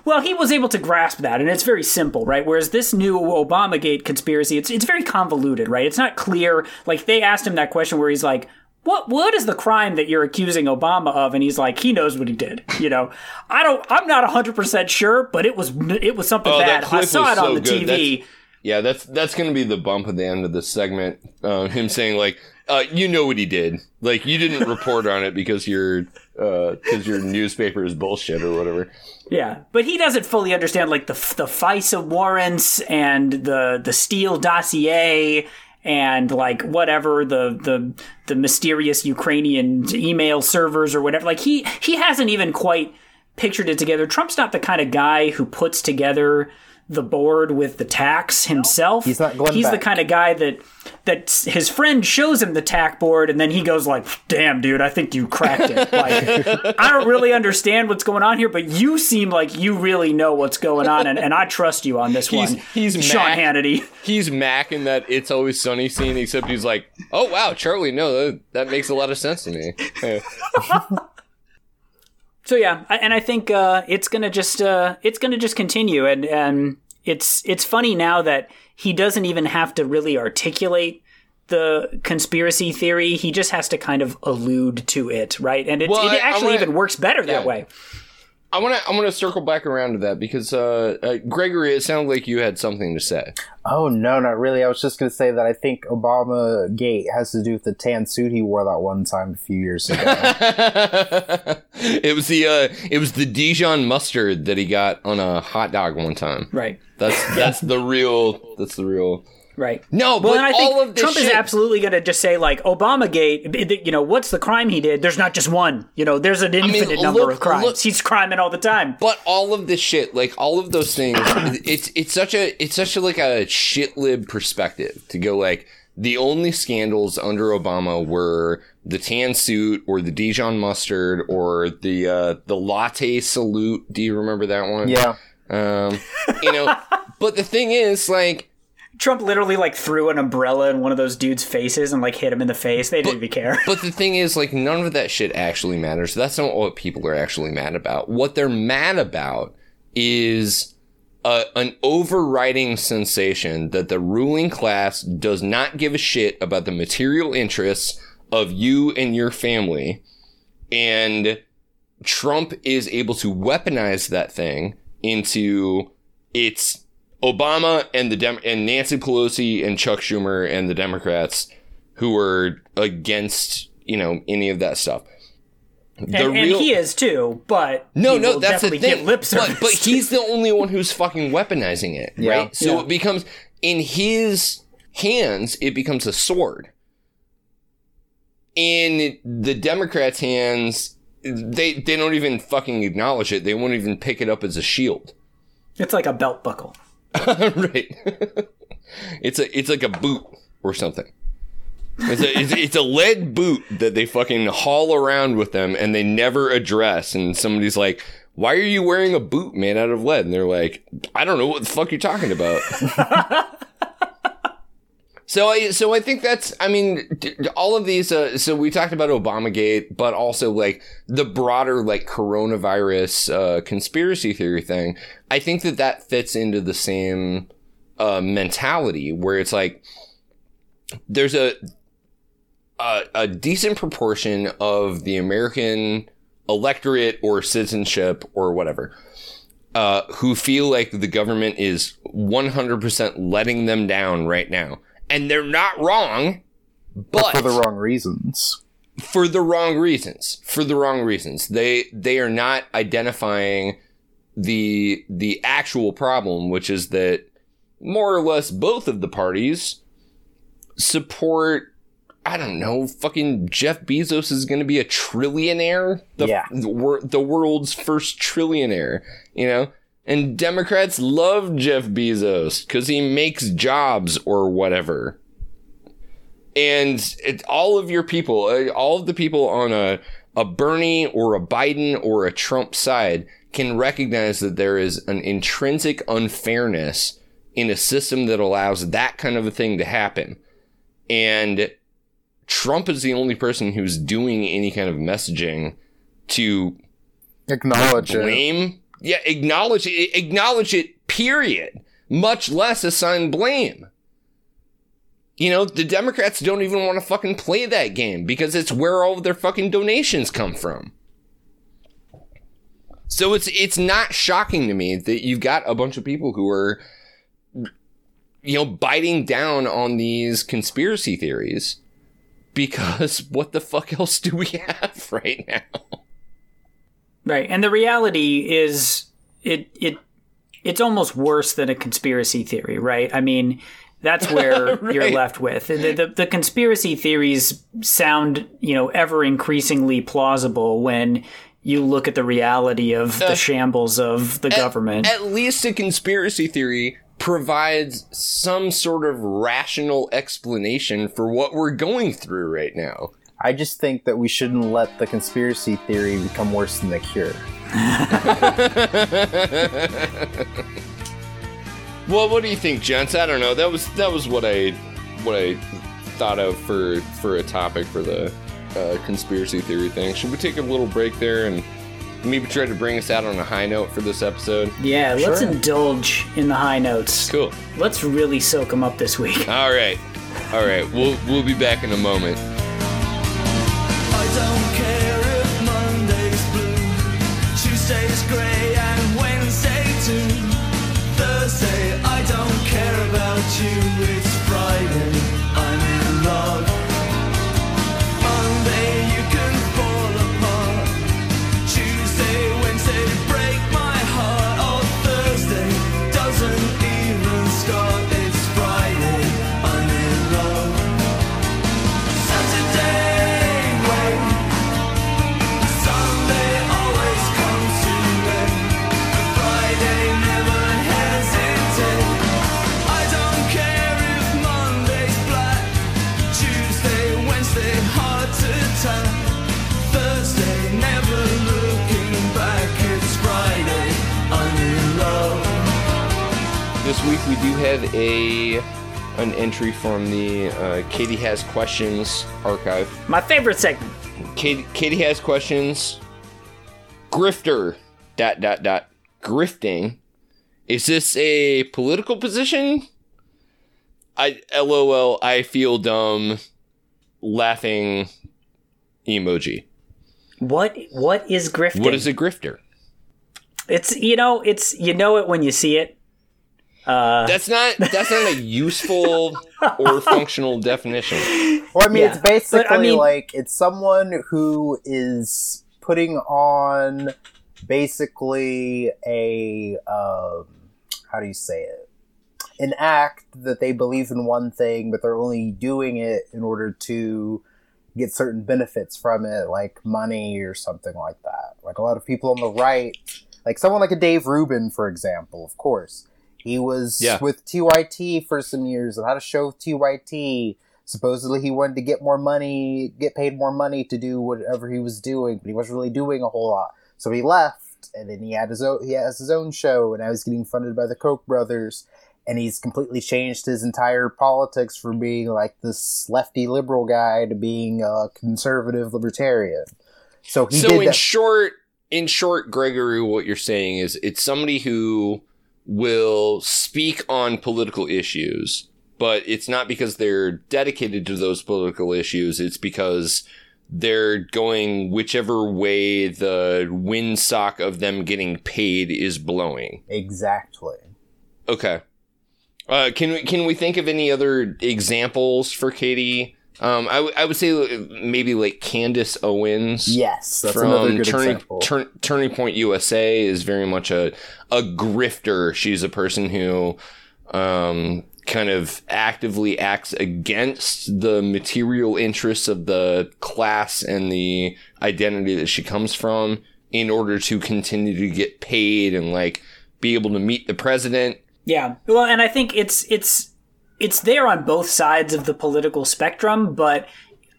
Well, he was able to grasp that, and it's very simple, right? Whereas this new Obamagate conspiracy, it's it's very convoluted, right? It's not clear. Like they asked him that question where he's like, "What what is the crime that you're accusing Obama of?" And he's like, "He knows what he did." You know, I don't. I'm not 100 percent sure, but it was it was something Oh, bad. I saw it on so the good. TV. Yeah, that's that's gonna be the bump at the end of this segment. Uh, him saying like, uh, "You know what he did? Like you didn't report on it because your because your newspaper is bullshit or whatever." Yeah, but he doesn't fully understand like the the FISA warrants and the the Steele dossier and like whatever the the the mysterious Ukrainian email servers or whatever. Like he he hasn't even quite pictured it together. Trump's not the kind of guy who puts together the board with the tacks himself. He's not Glenn He's the kind of guy that that his friend shows him the tack board and then he goes like, "Damn, dude, I think you cracked it." Like, I don't really understand what's going on here, but you seem like you really know what's going on, and, and I trust you on this He's- one. he's Sean Mac. Hannity. He's Mac in that "It's Always Sunny" scene, except he's like, "Oh wow, Charlie, no, that, that makes a lot of sense to me." Yeah. So yeah, I- and I think uh, it's gonna just uh, it's gonna just continue, and and it's it's funny now that he doesn't even have to really articulate the conspiracy theory. He just has to kind of allude to it, right? And it, Well, it I actually wanna- even works better that way. I want to I want to circle back around to that because uh, uh, Gregory, it sounded like you had something to say. Oh no, not really. I was just going to say that I think Obama Gate has to do with the tan suit he wore that one time a few years ago. it was the uh, it was the Dijon mustard that he got on a hot dog one time. Right. That's that's the real that's the real. Right. No, Well, but and I think all of this Trump is absolutely going to just say like Obamagate. You know, what's the crime he did? There's not just one. You know, there's an infinite number look- of crimes. look- He's criming all the time. But all of this shit, like all of those things, it's it's such a it's such a like a shit lib perspective to go like the only scandals under Obama were the tan suit or the Dijon mustard or the uh, the latte salute. Do you remember that one? yeah. Um, you know, but the thing is, like, Trump literally like threw an umbrella in one of those dudes' faces and like hit him in the face. They didn't even care. But the thing is, like, none of that shit actually matters. That's not what people are actually mad about. What they're mad about is a, an overriding sensation that the ruling class does not give a shit about the material interests of you and your family. And Trump is able to weaponize that thing into it's Obama and the Dem- and Nancy Pelosi and Chuck Schumer and the Democrats who were against you know any of that stuff. The and, and he is too, but no, he no, will that's the thing. Get lip but, but he's the only one who's fucking weaponizing it, Yeah. right? So Yeah. it becomes in his hands, it becomes a sword. In the Democrats' hands, they they don't even fucking acknowledge it. They won't even pick it up as a shield. it's like a belt buckle. right. it's a it's like a boot or something. It's a it's, it's a lead boot that they fucking haul around with them and they never address. And somebody's like, "Why are you wearing a boot made out of lead?" And they're like, "I don't know what the fuck you're talking about." So I so I think that's I mean all of these uh, so we talked about Obamagate but also like the broader like coronavirus uh, conspiracy theory thing I think that that fits into the same uh, mentality where it's like there's a, a a decent proportion of the American electorate or citizenship or whatever uh, who feel like the government is 100% letting them down right now. And they're not wrong, but for the wrong reasons. for the wrong reasons. For the wrong reasons. They they are not identifying the the actual problem, which is that more or less both of the parties support I don't know, fucking Jeff Bezos is going to be a trillionaire, the, Yeah. the, the world's first trillionaire, you know? And Democrats love Jeff Bezos cuz he makes jobs or whatever and it, all of your people, uh, all of the people on a a Bernie or a Biden or a Trump side can recognize that there is an intrinsic unfairness in a system that allows that kind of a thing to happen. And Trump is the only person who's doing any kind of messaging to Acknowledge it. Yeah, acknowledge it, acknowledge it, period. Much less assign blame. You know, the Democrats don't even want to fucking play that game because it's where all of their fucking donations come from. So it's it's not shocking to me that you've got a bunch of people who are you know biting down on these conspiracy theories because what the fuck else do we have right now? Right. And the reality is it it it's almost worse than a conspiracy theory, right? I mean, that's where you're left with. The, the, the conspiracy theories sound, you know, ever increasingly plausible when you look at the reality of uh, the shambles of the government. At least a conspiracy theory provides some sort of rational explanation for what we're going through right now. I just think that we shouldn't let the conspiracy theory become worse than the cure. Well, what do you think, gents? I don't know. That was that was what I what I thought of for for a topic for the uh, conspiracy theory thing. Should we take a little break there and maybe try to bring us out on a high note for this episode? yeah, let's indulge in the high notes. Cool. Let's really soak them up this week. All right. All right. We'll we'll be back in a moment. Don't care we do have a an entry from the uh, Katie has questions archive. My favorite segment. Katie, Katie has questions. Grifter. Dot dot dot. Grifting. Is this a political position? I LOL. I feel dumb. Laughing emoji. What what is grifting? What is a grifter? It's you know, it's you know it when you see it. Uh, That's not that's not a useful or functional definition. Well, I mean, Yeah, it's but, I basically mean- like it's someone who is putting on basically a um, how do you say it? An act that they believe in one thing, but they're only doing it in order to get certain benefits from it, like money or something like that. Like a lot of people on the right, like someone like a Dave Rubin, for example, of course. He was Yeah. with TYT for some years and had a show with TYT. Supposedly he wanted to get more money, get paid more money to do whatever he was doing, but he wasn't really doing a whole lot. So he left, and then he had his own, he has his own show, and now he's getting funded by the Koch brothers, and he's completely changed his entire politics from being like this lefty liberal guy to being a conservative libertarian. So he so in that. short in short gregory what you're saying is it's somebody who will speak on political issues but it's not because they're dedicated to those political issues it's because they're going whichever way the windsock of them getting paid is blowing. Exactly. Okay. Uh, can we can we think of any other examples for Katie? Um, I, w- I would say uh, maybe like Candace Owens. Yes, that's another from good Turning example. Turn, Turning Point USA is very much a a grifter. She's a person who um, kind of actively acts against the material interests of the class and the identity that she comes from in order to continue to get paid and like be able to meet the president. Yeah. Well, and I think it's it's it's there on both sides of the political spectrum, but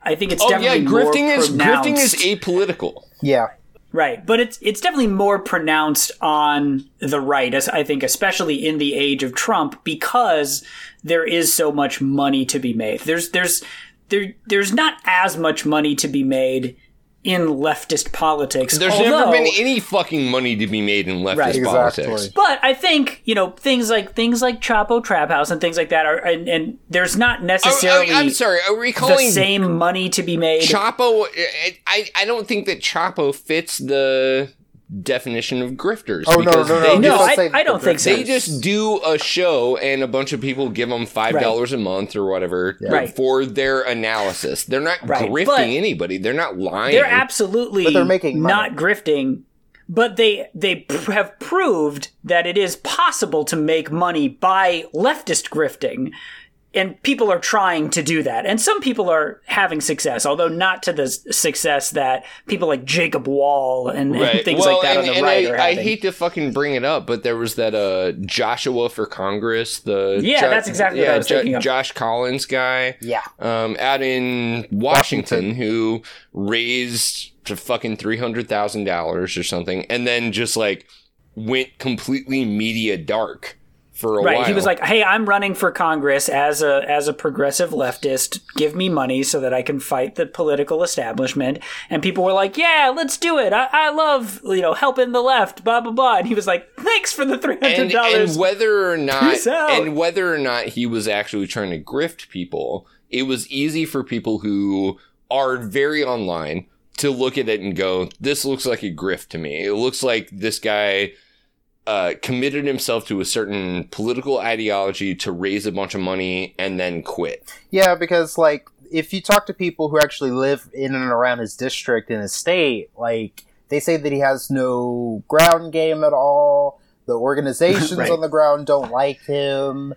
I think it's Oh yeah, definitely more grifting is grifting is apolitical. yeah, right, but it's it's definitely more pronounced on the right, as I think, especially in the age of Trump, because there is so much money to be made. There's there's there there's not as much money to be made in leftist politics. There's never been any fucking money to be made in leftist Right. Exactly. politics. But I think you know things like things like Chapo Trap House and things like that are, and, and there's not Oh, oh necessarily oh, I'm sorry. Are we calling the same money to be made. Chapo? I, I I don't think that Chapo fits the definition of grifters. Oh, no, because no, no, they you no, don't just, I, I don't the think so. they just do a show and a bunch of people give them five dollars a month or whatever Right. for their analysis. They're not Right, grifting but- anybody. They're not lying. They're absolutely But they're making money. not grifting, but they they pr- have proved that it is possible to make money by leftist grifting. And people are trying to do that. And some people are having success, although not to the success that people like Jacob Wohl and, and things well, like that and, on the and right I, are I hate to fucking bring it up, but there was that uh Joshua for Congress, the Yeah, that's exactly what I was thinking of. Josh Collins guy. yeah. um, out in Washington, who raised to fucking three hundred thousand dollars or something, and then just like went completely media dark for a Right. while. He was like, "Hey, I'm running for Congress as a as a progressive leftist. Give me money so that I can fight the political establishment." And people were like, "Yeah, let's do it. I, I love you know helping the left." Blah blah blah. And he was like, "Thanks for the three hundred dollars." and whether or not and whether or not he was actually trying to grift people, it was easy for people who are very online to look at it and go, "This looks like a grift to me. It looks like this guy." Uh, committed himself to a certain political ideology to raise a bunch of money and then quit. Yeah, because like if you talk to people who actually live in and around his district and his state, like they say that he has no ground game at all. The organizations Right. on the ground don't like him.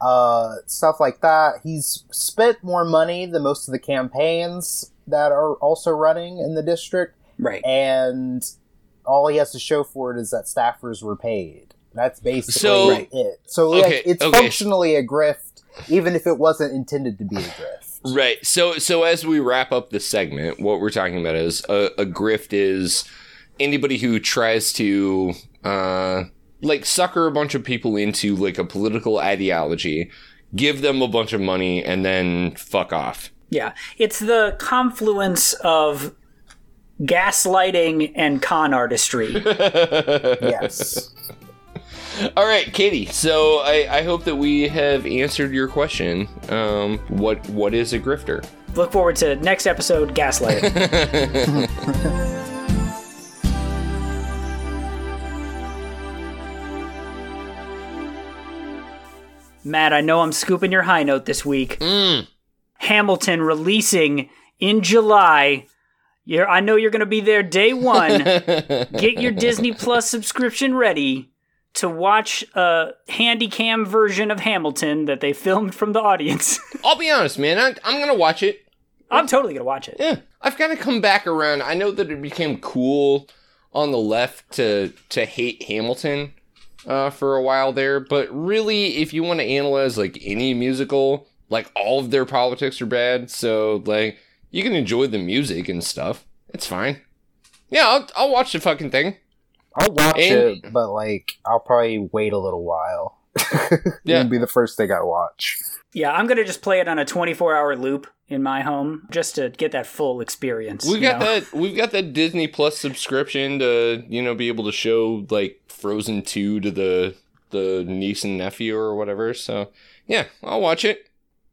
Uh, stuff like that. He's spent more money than most of the campaigns that are also running in the district, right. and all he has to show for it is that staffers were paid. That's basically So- it. So yeah, Okay, it's okay. functionally a grift, even if it wasn't intended to be a grift. Right. So so as we wrap up this segment, what we're talking about is a, a grift is anybody who tries to uh like sucker a bunch of people into like a political ideology, give them a bunch of money and then fuck off. Yeah, it's the confluence of gaslighting and con artistry. Yes. All right, Katie. So I, I hope that we have answered your question. Um, what what is a grifter? Look forward to next episode, gaslighting. Matt, I know I'm scooping your high note this week. Hamilton releasing in July. You're, I know you're going to be there day one. Get your Disney Plus subscription ready to watch a handy cam version of Hamilton that they filmed from the audience. I'll be honest, man. I, I'm gonna watch it. I'm totally going to watch it. Yeah, I've got to come back around. I know that it became cool on the left to to hate Hamilton uh, for a while there, but really, if you want to analyze like any musical, like all of their politics are bad. So like, you can enjoy the music and stuff. It's fine. Yeah, I'll, I'll watch the fucking thing. I'll watch And- it, but like I'll probably wait a little while. Yeah. It'll be the first thing I watch. Yeah, I'm gonna just play it on a 24 hour loop in my home just to get that full experience. We've got know? that. We've got that Disney Plus subscription to you know be able to show like Frozen two to the the niece and nephew or whatever. So yeah, I'll watch it.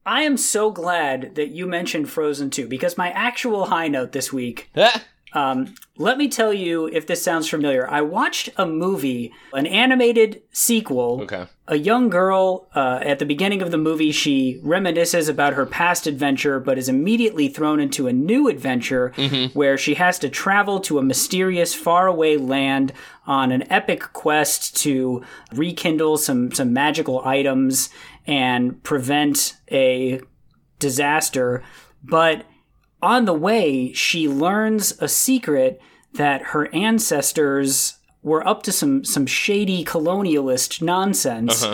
I am so glad that you mentioned Frozen 2 because my actual high note this week Um, let me tell you if this sounds familiar. I watched a movie, an animated sequel. Okay. A young girl, uh, at the beginning of the movie, she reminisces about her past adventure, but is immediately thrown into a new adventure where she has to travel to a mysterious, faraway land on an epic quest to rekindle some, some magical items and prevent a disaster. But on the way, she learns a secret that her ancestors were up to some some shady colonialist nonsense.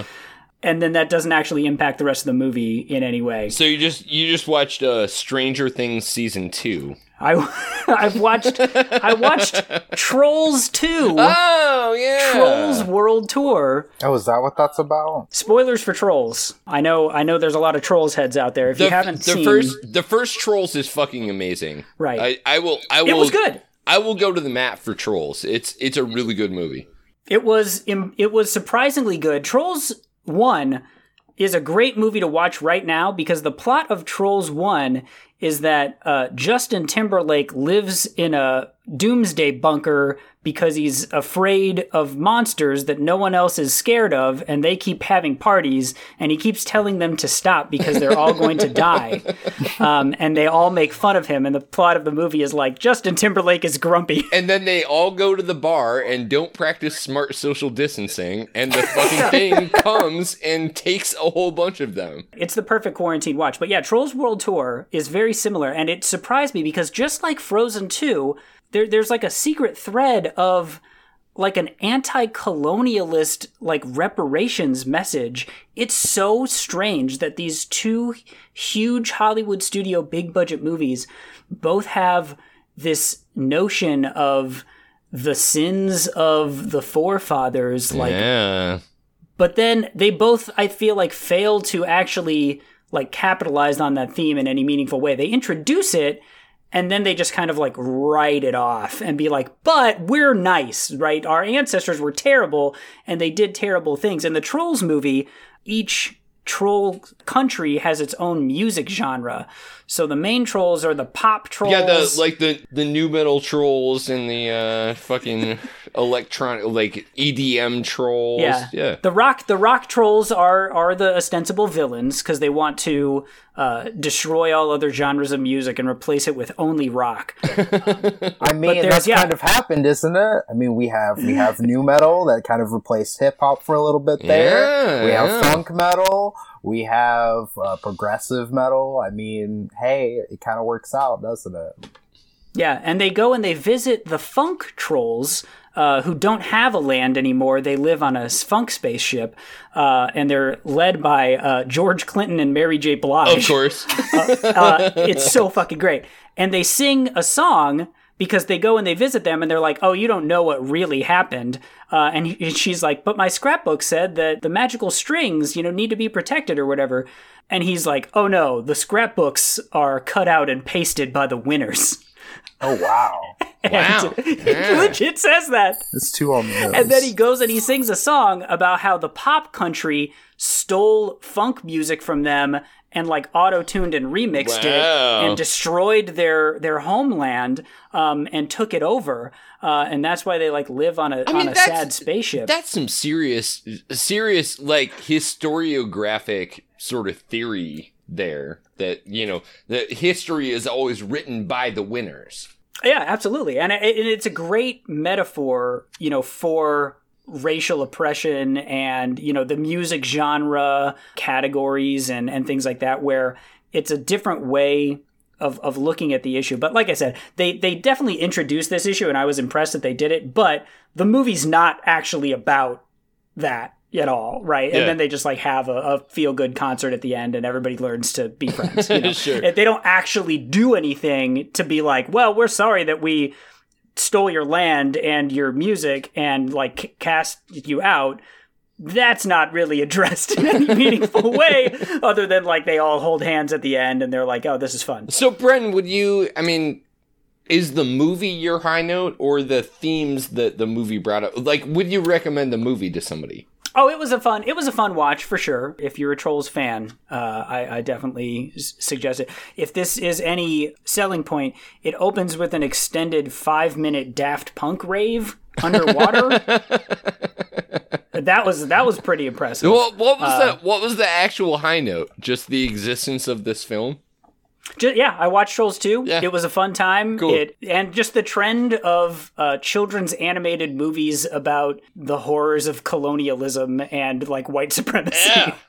And then that doesn't actually impact the rest of the movie in any way. So you just you just watched uh, Stranger Things season two. I I've watched I watched Trolls 2. Oh yeah. Trolls World Tour. Oh, is that what that's about? Spoilers for Trolls. I know I know there's a lot of Trolls heads out there. If The, you haven't the seen first the first Trolls is fucking amazing. Right. I, I will I will It was good. I will go to the mat for Trolls. It's it's a really good movie. It was it was surprisingly good. Trolls 1 is a great movie to watch right now because the plot of Trolls 1 is that uh, Justin Timberlake lives in a doomsday bunker because he's afraid of monsters that no one else is scared of and they keep having parties and he keeps telling them to stop because they're all going to die um, and they all make fun of him and the plot of the movie is like justin timberlake is grumpy And then they all go to the bar and don't practice smart social distancing, and the fucking thing comes and takes a whole bunch of them. It's the perfect quarantine watch. But yeah, Trolls World Tour is very similar, and it surprised me because just like Frozen 2, there, there's like a secret thread of like an anti-colonialist like reparations message. It's so strange that these two huge Hollywood studio big budget movies both have this notion of the sins of the forefathers like yeah. but then they both i feel like fail to actually like capitalized on that theme in any meaningful way. They introduce it and then they just kind of like write it off and be like but we're nice right? Our ancestors were terrible and they did terrible things. In the trolls movie each troll country has its own music genre. So the main trolls are the pop trolls Yeah, the like the the nu metal trolls and the uh fucking electronic like EDM trolls. Yeah. Yeah. The rock the rock trolls are are the ostensible villains because they want to uh, destroy all other genres of music and replace it with only rock. I mean, that's yeah. kind of happened, isn't it? I mean, we have we have nu metal that kind of replaced hip hop for a little bit there. Yeah, we have yeah. funk metal. We have uh, progressive metal. I mean, hey, it kind of works out, doesn't it? Yeah, and they go and they visit the funk trolls. Uh, who don't have a land anymore? They live on a funk spaceship, uh, and they're led by uh, George Clinton and Mary J. Blige. Of course. uh, it's so fucking great. And they sing a song because they go and they visit them and they're like, oh, you don't know what really happened. Uh, and he, she's like, but my scrapbook said that the magical strings, you know, need to be protected or whatever. And he's like, oh no, the scrapbooks are cut out and pasted by the winners. Oh wow, Wow. And Yeah. he legit says that. it's too on the nose. And then he goes and he sings a song about how the pop country stole funk music from them and like auto-tuned and remixed Wow. it and destroyed their their homeland um, and took it over. Uh, and that's why they like live on a mean, on a sad spaceship. That's some serious serious like historiographic sort of theory there that you know that history is always written by the winners. Yeah, absolutely, and, it's a great metaphor, you know, for racial oppression and you know the music genre categories and and things like that, where it's a different way of of looking at the issue. But like I said, they they definitely introduced this issue, and I was impressed that they did it. But the movie's not actually about that at all, right? Yeah. And then they just like have a, a feel good concert at the end, and everybody learns to be friends. You know? Sure. If they don't actually do anything to be like, well, we're sorry that we stole your land and your music and like cast you out. That's not really addressed in any meaningful way, other than like they all hold hands at the end and they're like, "Oh, this is fun." So, Bren, would you? I mean, is the movie your high note or the themes that the movie brought up? Like, would you recommend the movie to somebody? Oh, it was a fun. It was a fun watch for sure. If you're a Trolls fan, uh, I, I definitely s- suggest it. If this is any selling point, it opens with an extended five minute Daft Punk rave underwater. that was that was pretty impressive. What, what was Uh, the what was the actual high note? Just the existence of this film. Ju- yeah, I watched Trolls 2. Yeah. It was a fun time. Cool. It and just the trend of uh, children's animated movies about the horrors of colonialism and like white supremacy. Yeah.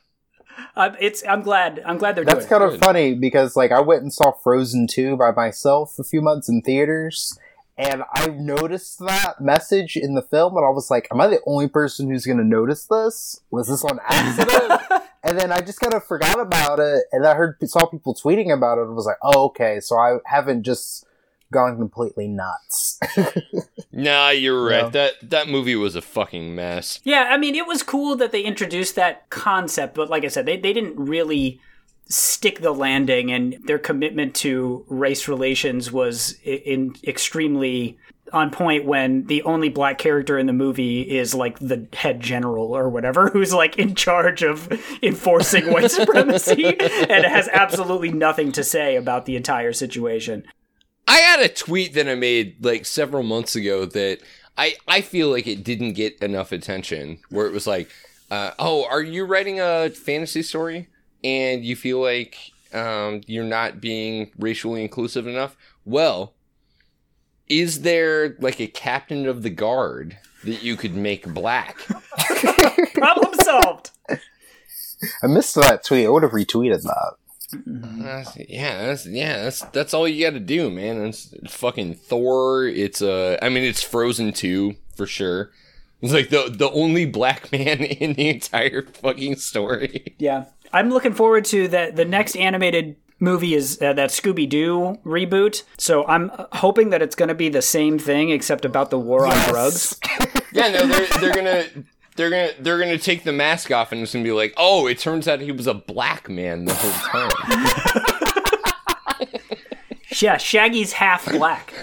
Uh, it's I'm glad I'm glad they're That's doing kind of funny because like I went and saw Frozen 2 by myself a few months in theaters and I noticed that message in the film and I was like, am I the only person who's going to notice this? Was this on accident? and then I just kind of forgot about it and I heard saw people tweeting about it and was like, "Oh, okay, so I haven't just gone completely nuts." Nah, you're right. Yeah. That that movie was a fucking mess. Yeah, I mean it was cool that they introduced that concept, but like I said, they they didn't really stick the landing and their commitment to race relations was in extremely on point when the only black character in the movie is like the head general or whatever who's like in charge of enforcing white supremacy and has absolutely nothing to say about the entire situation. I had a tweet that I made like several months ago that I I feel like it didn't get enough attention. Where it was like, uh, "Oh, are you writing a fantasy story and you feel like um, you're not being racially inclusive enough?" Well, is there like a captain of the guard that you could make black? Problem solved. I missed that tweet. I would have retweeted that. That's- yeah, that's yeah, that's that's all you got to do, man. It's, it's fucking Thor. It's uh, I mean, it's Frozen two for sure. It's like the the only black man in the entire fucking story. Yeah, I'm looking forward to that. The next animated movie is uh, that Scooby Doo reboot. So I'm uh, hoping that it's going to be the same thing except about the war on drugs. Yeah, no, they're they're gonna they're gonna they're gonna take the mask off and it's gonna be like, oh, it turns out he was a black man the whole time. Yeah, Shaggy's half black.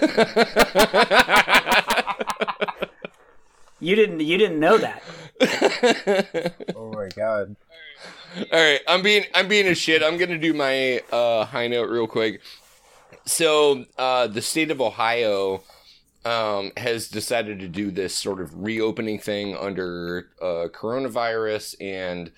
you didn't you didn't know that. Oh my god. All right, I'm being I'm being a shit. I'm gonna do my uh, high note real quick. So uh, the state of Ohio um, has decided to do this sort of reopening thing under uh, coronavirus, and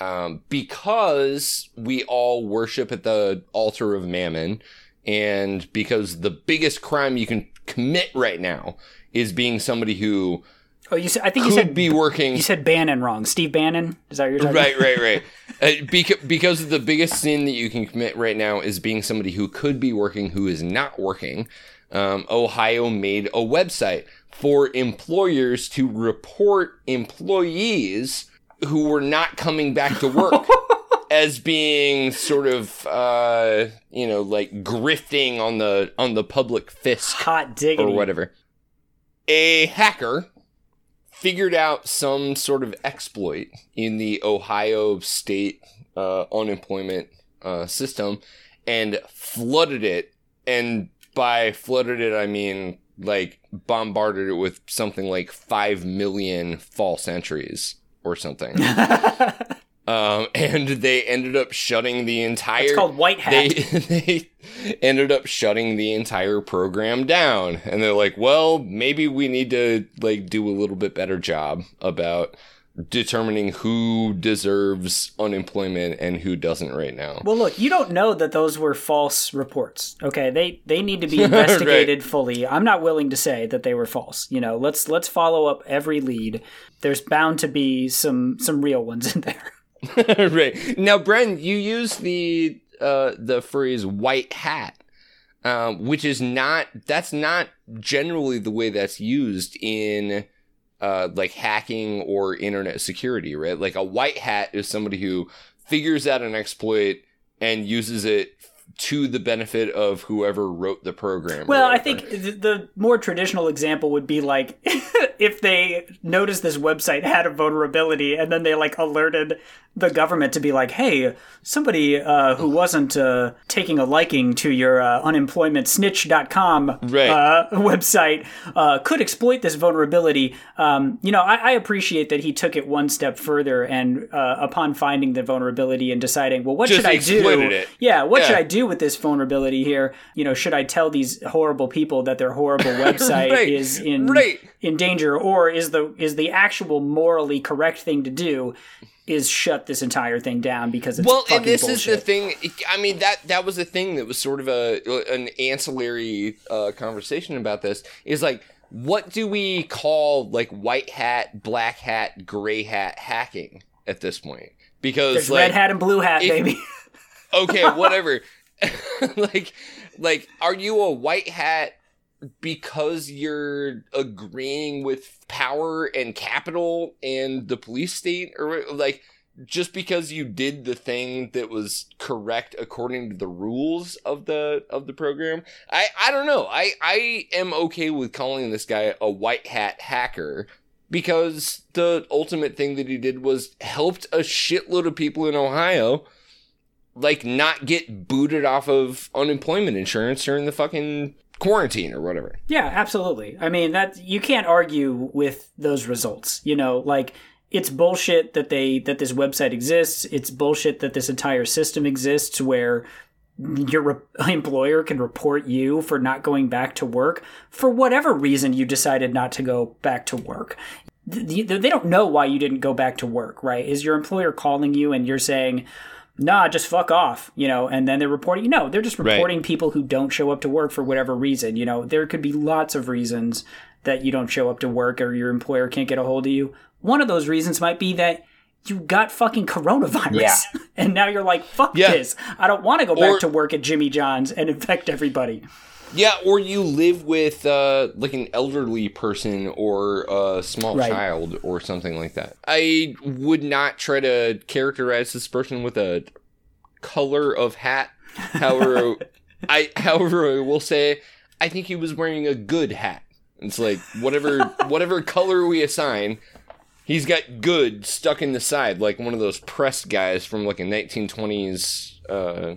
um, because we all worship at the altar of Mammon, and because the biggest crime you can commit right now is being somebody who Oh, you said I think you said be working you said Bannon wrong. Steve Bannon is that what you're talking right, right, right. Uh, because because the biggest sin that you can commit right now is being somebody who could be working who is not working. Um, Ohio made a website for employers to report employees who were not coming back to work as being sort of uh, you know like grifting on the on the public fisc Hot diggity. or whatever. A hacker figured out some sort of exploit in the Ohio state uh, unemployment uh, system and flooded it. And by flooded it, I mean like bombarded it with something like 5 million false entries or something. um, and they ended up shutting the entire It's called White Hat. they they ended up shutting the entire program down and they're like well maybe we need to like do a little bit better job about determining who deserves unemployment and who doesn't right now Well, look, you don't know that those were false reports. Okay, they they need to be investigated fully. I'm not willing to say that they were false. You know, let's let's follow up every lead. There's bound to be some some real ones in there. right. Now bren you use the uh the phrase white hat um which is not that's not generally the way that's used in uh like hacking or internet security right? Like a white hat is somebody who figures out an exploit and uses it to the benefit of whoever wrote the program. Well, I think the, the more traditional example would be like if they noticed this website had a vulnerability and then they like alerted the government to be like, hey, somebody uh, who wasn't uh, taking a liking to your uh, unemploymentsnitch.com Right. uh, website uh, could exploit this vulnerability. Um, you know, I, I appreciate that he took it one step further and uh, upon finding the vulnerability and deciding, well, what Just should I do? it. Yeah, what should I do with this vulnerability here? You know, should I tell these horrible people that their horrible website Right, is in right. in danger, or is the is the actual morally correct thing to do is shut this entire thing down because it's well, and this bullshit. is the thing. I mean that that was a thing that was sort of a an ancillary uh, conversation about this. Is like, what do we call like white hat, black hat, gray hat hacking at this point? Because There's like, red hat and blue hat, if- baby. okay, whatever. like, like, are you a white hat because you're agreeing with power and capital and the police state, or like, just because you did the thing that was correct according to the rules of the of the program? I I don't know. I I am okay with calling this guy a white hat hacker. Because the ultimate thing that he did was helped a shitload of people in Ohio like not get booted off of unemployment insurance during the fucking quarantine or whatever. Yeah, absolutely. I mean that you can't argue with those results. You know, like it's bullshit that they that this website exists. It's bullshit that this entire system exists where your re- employer can report you for not going back to work for whatever reason you decided not to go back to work. Th- th- They don't know why you didn't go back to work, right? Is your employer calling you and you're saying, nah, just fuck off, you know, and then they're reporting. No, they're just Right. reporting people who don't show up to work for whatever reason. You know, there could be lots of reasons that you don't show up to work or your employer can't get a hold of you. One of those reasons might be that you got fucking coronavirus. Yeah. And now you're like, fuck Yeah. this. I don't want to go back to work at Jimmy John's and infect everybody. Yeah, or you live with uh, like an elderly person or a small Right. child or something like that. I would not try to characterize this person with a color of hat. However, I however I will say I think he was wearing a good hat. It's like whatever whatever color we assign, he's got good stuck in the side like one of those pressed guys from like a 1920s uh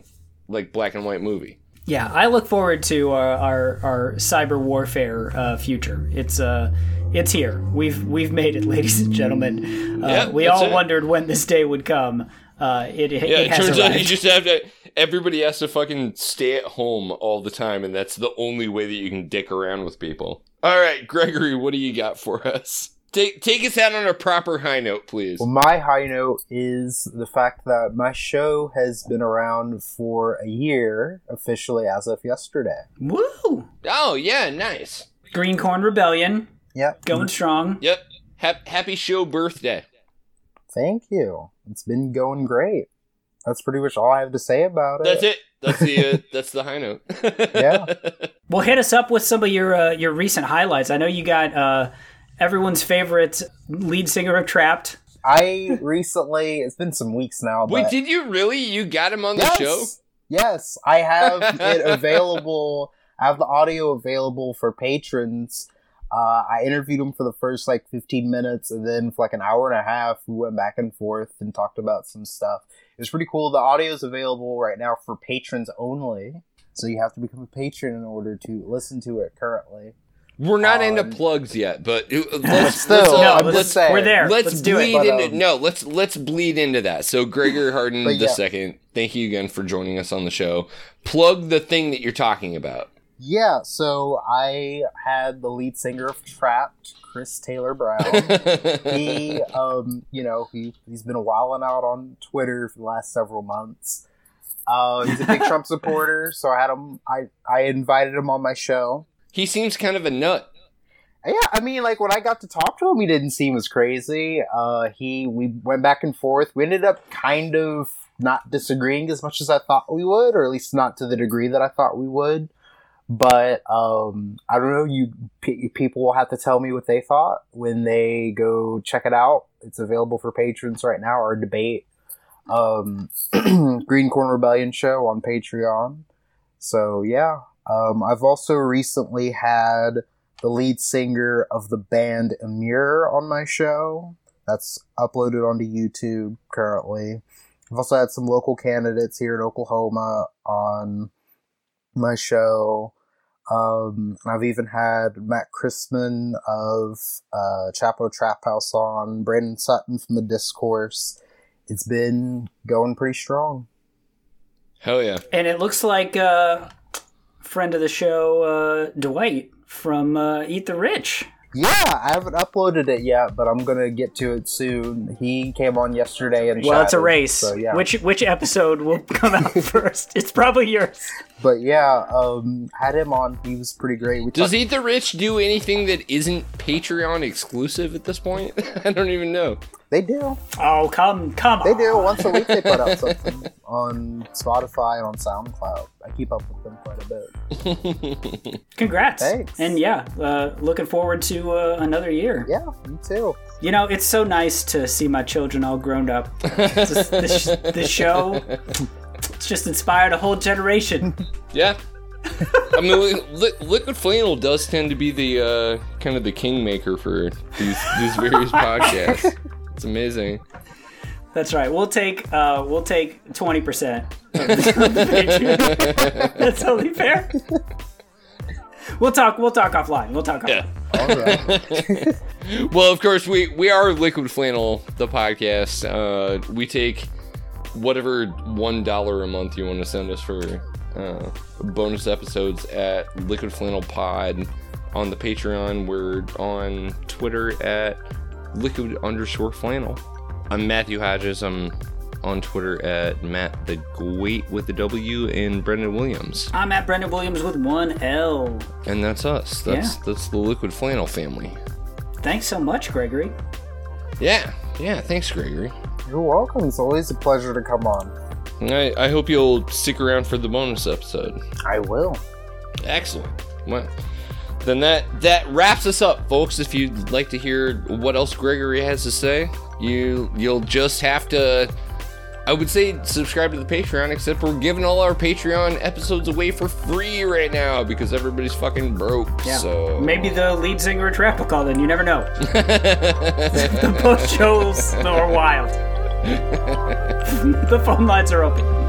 like black and white movie. Yeah, I look forward to our our, our cyber warfare uh, future. It's uh, it's here. We've we've made it, ladies and gentlemen. Uh, Yeah, we all it. wondered when this day would come. Uh, it, it, Yeah, it turns out you just have to. Everybody has to fucking stay at home all the time, and that's the only way that you can dick around with people. All right, Gregory, what do you got for us? Take take us out on a proper high note, please. Well, my high note is the fact that my show has been around for a year, officially as of yesterday. Woo! Oh yeah, nice. Green Corn Rebellion Yep. going strong. Yep. Hap- happy show birthday. Thank you. It's been going great. That's pretty much all I have to say about it. That's it. That's the uh, that's the high note. Yeah. Well, hit us up with some of your uh, your recent highlights. I know you got uh, everyone's favorite lead singer of Trapt. I recently, it's been some weeks now, but Wait, did you really? You got him on the yes, show? Yes, I have it available. I have the audio available for patrons. Uh, I interviewed him for the first like 15 minutes, and then for like an hour and a half, we went back and forth and talked about some stuff. It was pretty cool. The audio is available right now for patrons only, so you have to become a patron in order to listen to it currently. We're not into Um, plugs yet, but let's, still, let's, uh, No, I'm let's- just saying. we're there. let's, Let's do it. bleed But, into um, no let's let's bleed into that so gregor harden the yeah. second thank you again for joining us on the show plug the thing that you're talking about Yeah, so I had the lead singer of Trapt, Chris Taylor Brown. he um you know he he's been wilding out on twitter for the last several months uh he's a big trump supporter so i had him i i invited him on my show he seems kind of a nut. Yeah i mean like when i got to talk to him he didn't seem as crazy. Uh he we went back and forth. We ended up kind of not disagreeing as much as i thought we would or at least not to the degree that i thought we would. But um i don't know you pe people will have to tell me what they thought when they go check it out. It's available for patrons right now our debate um green corn rebellion show on patreon. So yeah, um, I've also recently had the lead singer of the band Emmure on my show. That's uploaded onto YouTube currently. I've also had some local candidates here in Oklahoma on my show. Um, I've even had Matt Christman of uh, Chapo Trap House on, Brandon Sutton from the Discourse. It's been going pretty strong. Hell yeah. And it looks like uh, friend of the show, uh, Dwight from uh, Eat the Rich. Yeah, I haven't uploaded it yet, but I'm gonna get to it soon. He came on yesterday and Well, it's a race. So yeah, Which which episode will come out first? It's probably yours. but yeah, um, had him on. He was pretty great. We Does talked- Eat the Rich do anything that isn't Patreon exclusive at this point? I don't even know. They do, Oh come come on! they do. Once a week they put out something on Spotify and on SoundCloud. I keep up with them quite a bit. Congrats! Thanks. And yeah, uh, looking forward to uh, another year. Yeah, me too. You know, it's so nice to see my children all grown up. This, this, this show, it's just inspired a whole generation. Yeah. I mean, li- li- Liquid Flannel does tend to be the uh, kind of the kingmaker for these these various podcasts. It's amazing. That's right. We'll take uh, we'll take twenty percent of the, of the Patreon. That's only fair. We'll talk. We'll talk offline. We'll talk. Yeah. Offline. All right. Well, of course, we we are Liquid Flannel, the podcast. Uh, we take whatever one dollar a month you want to send us for uh, bonus episodes at Liquid Flannel Pod on the Patreon. We're on Twitter at Liquid underscore Flannel. I'm Matthew Hodges. I'm on Twitter at Matt the Great with the W and Brendan Williams, I'm at Brendan Williams with one L. and that's us. That's Yeah. that's the Liquid Flannel family. Thanks so much, Gregory. Yeah, yeah. Thanks, Gregory. You're welcome. It's always a pleasure to come on. I, I hope you'll stick around for the bonus episode. I will. Excellent. Well, then that that wraps us up, folks. If you'd like to hear what else Gregory has to say, you you'll just have to. I would say subscribe to the Patreon, except we're giving all our Patreon episodes away for free right now because everybody's fucking broke. Yeah. So Maybe the lead singer of Trap will call in. You never know. the post shows are wild. the phone lines are open.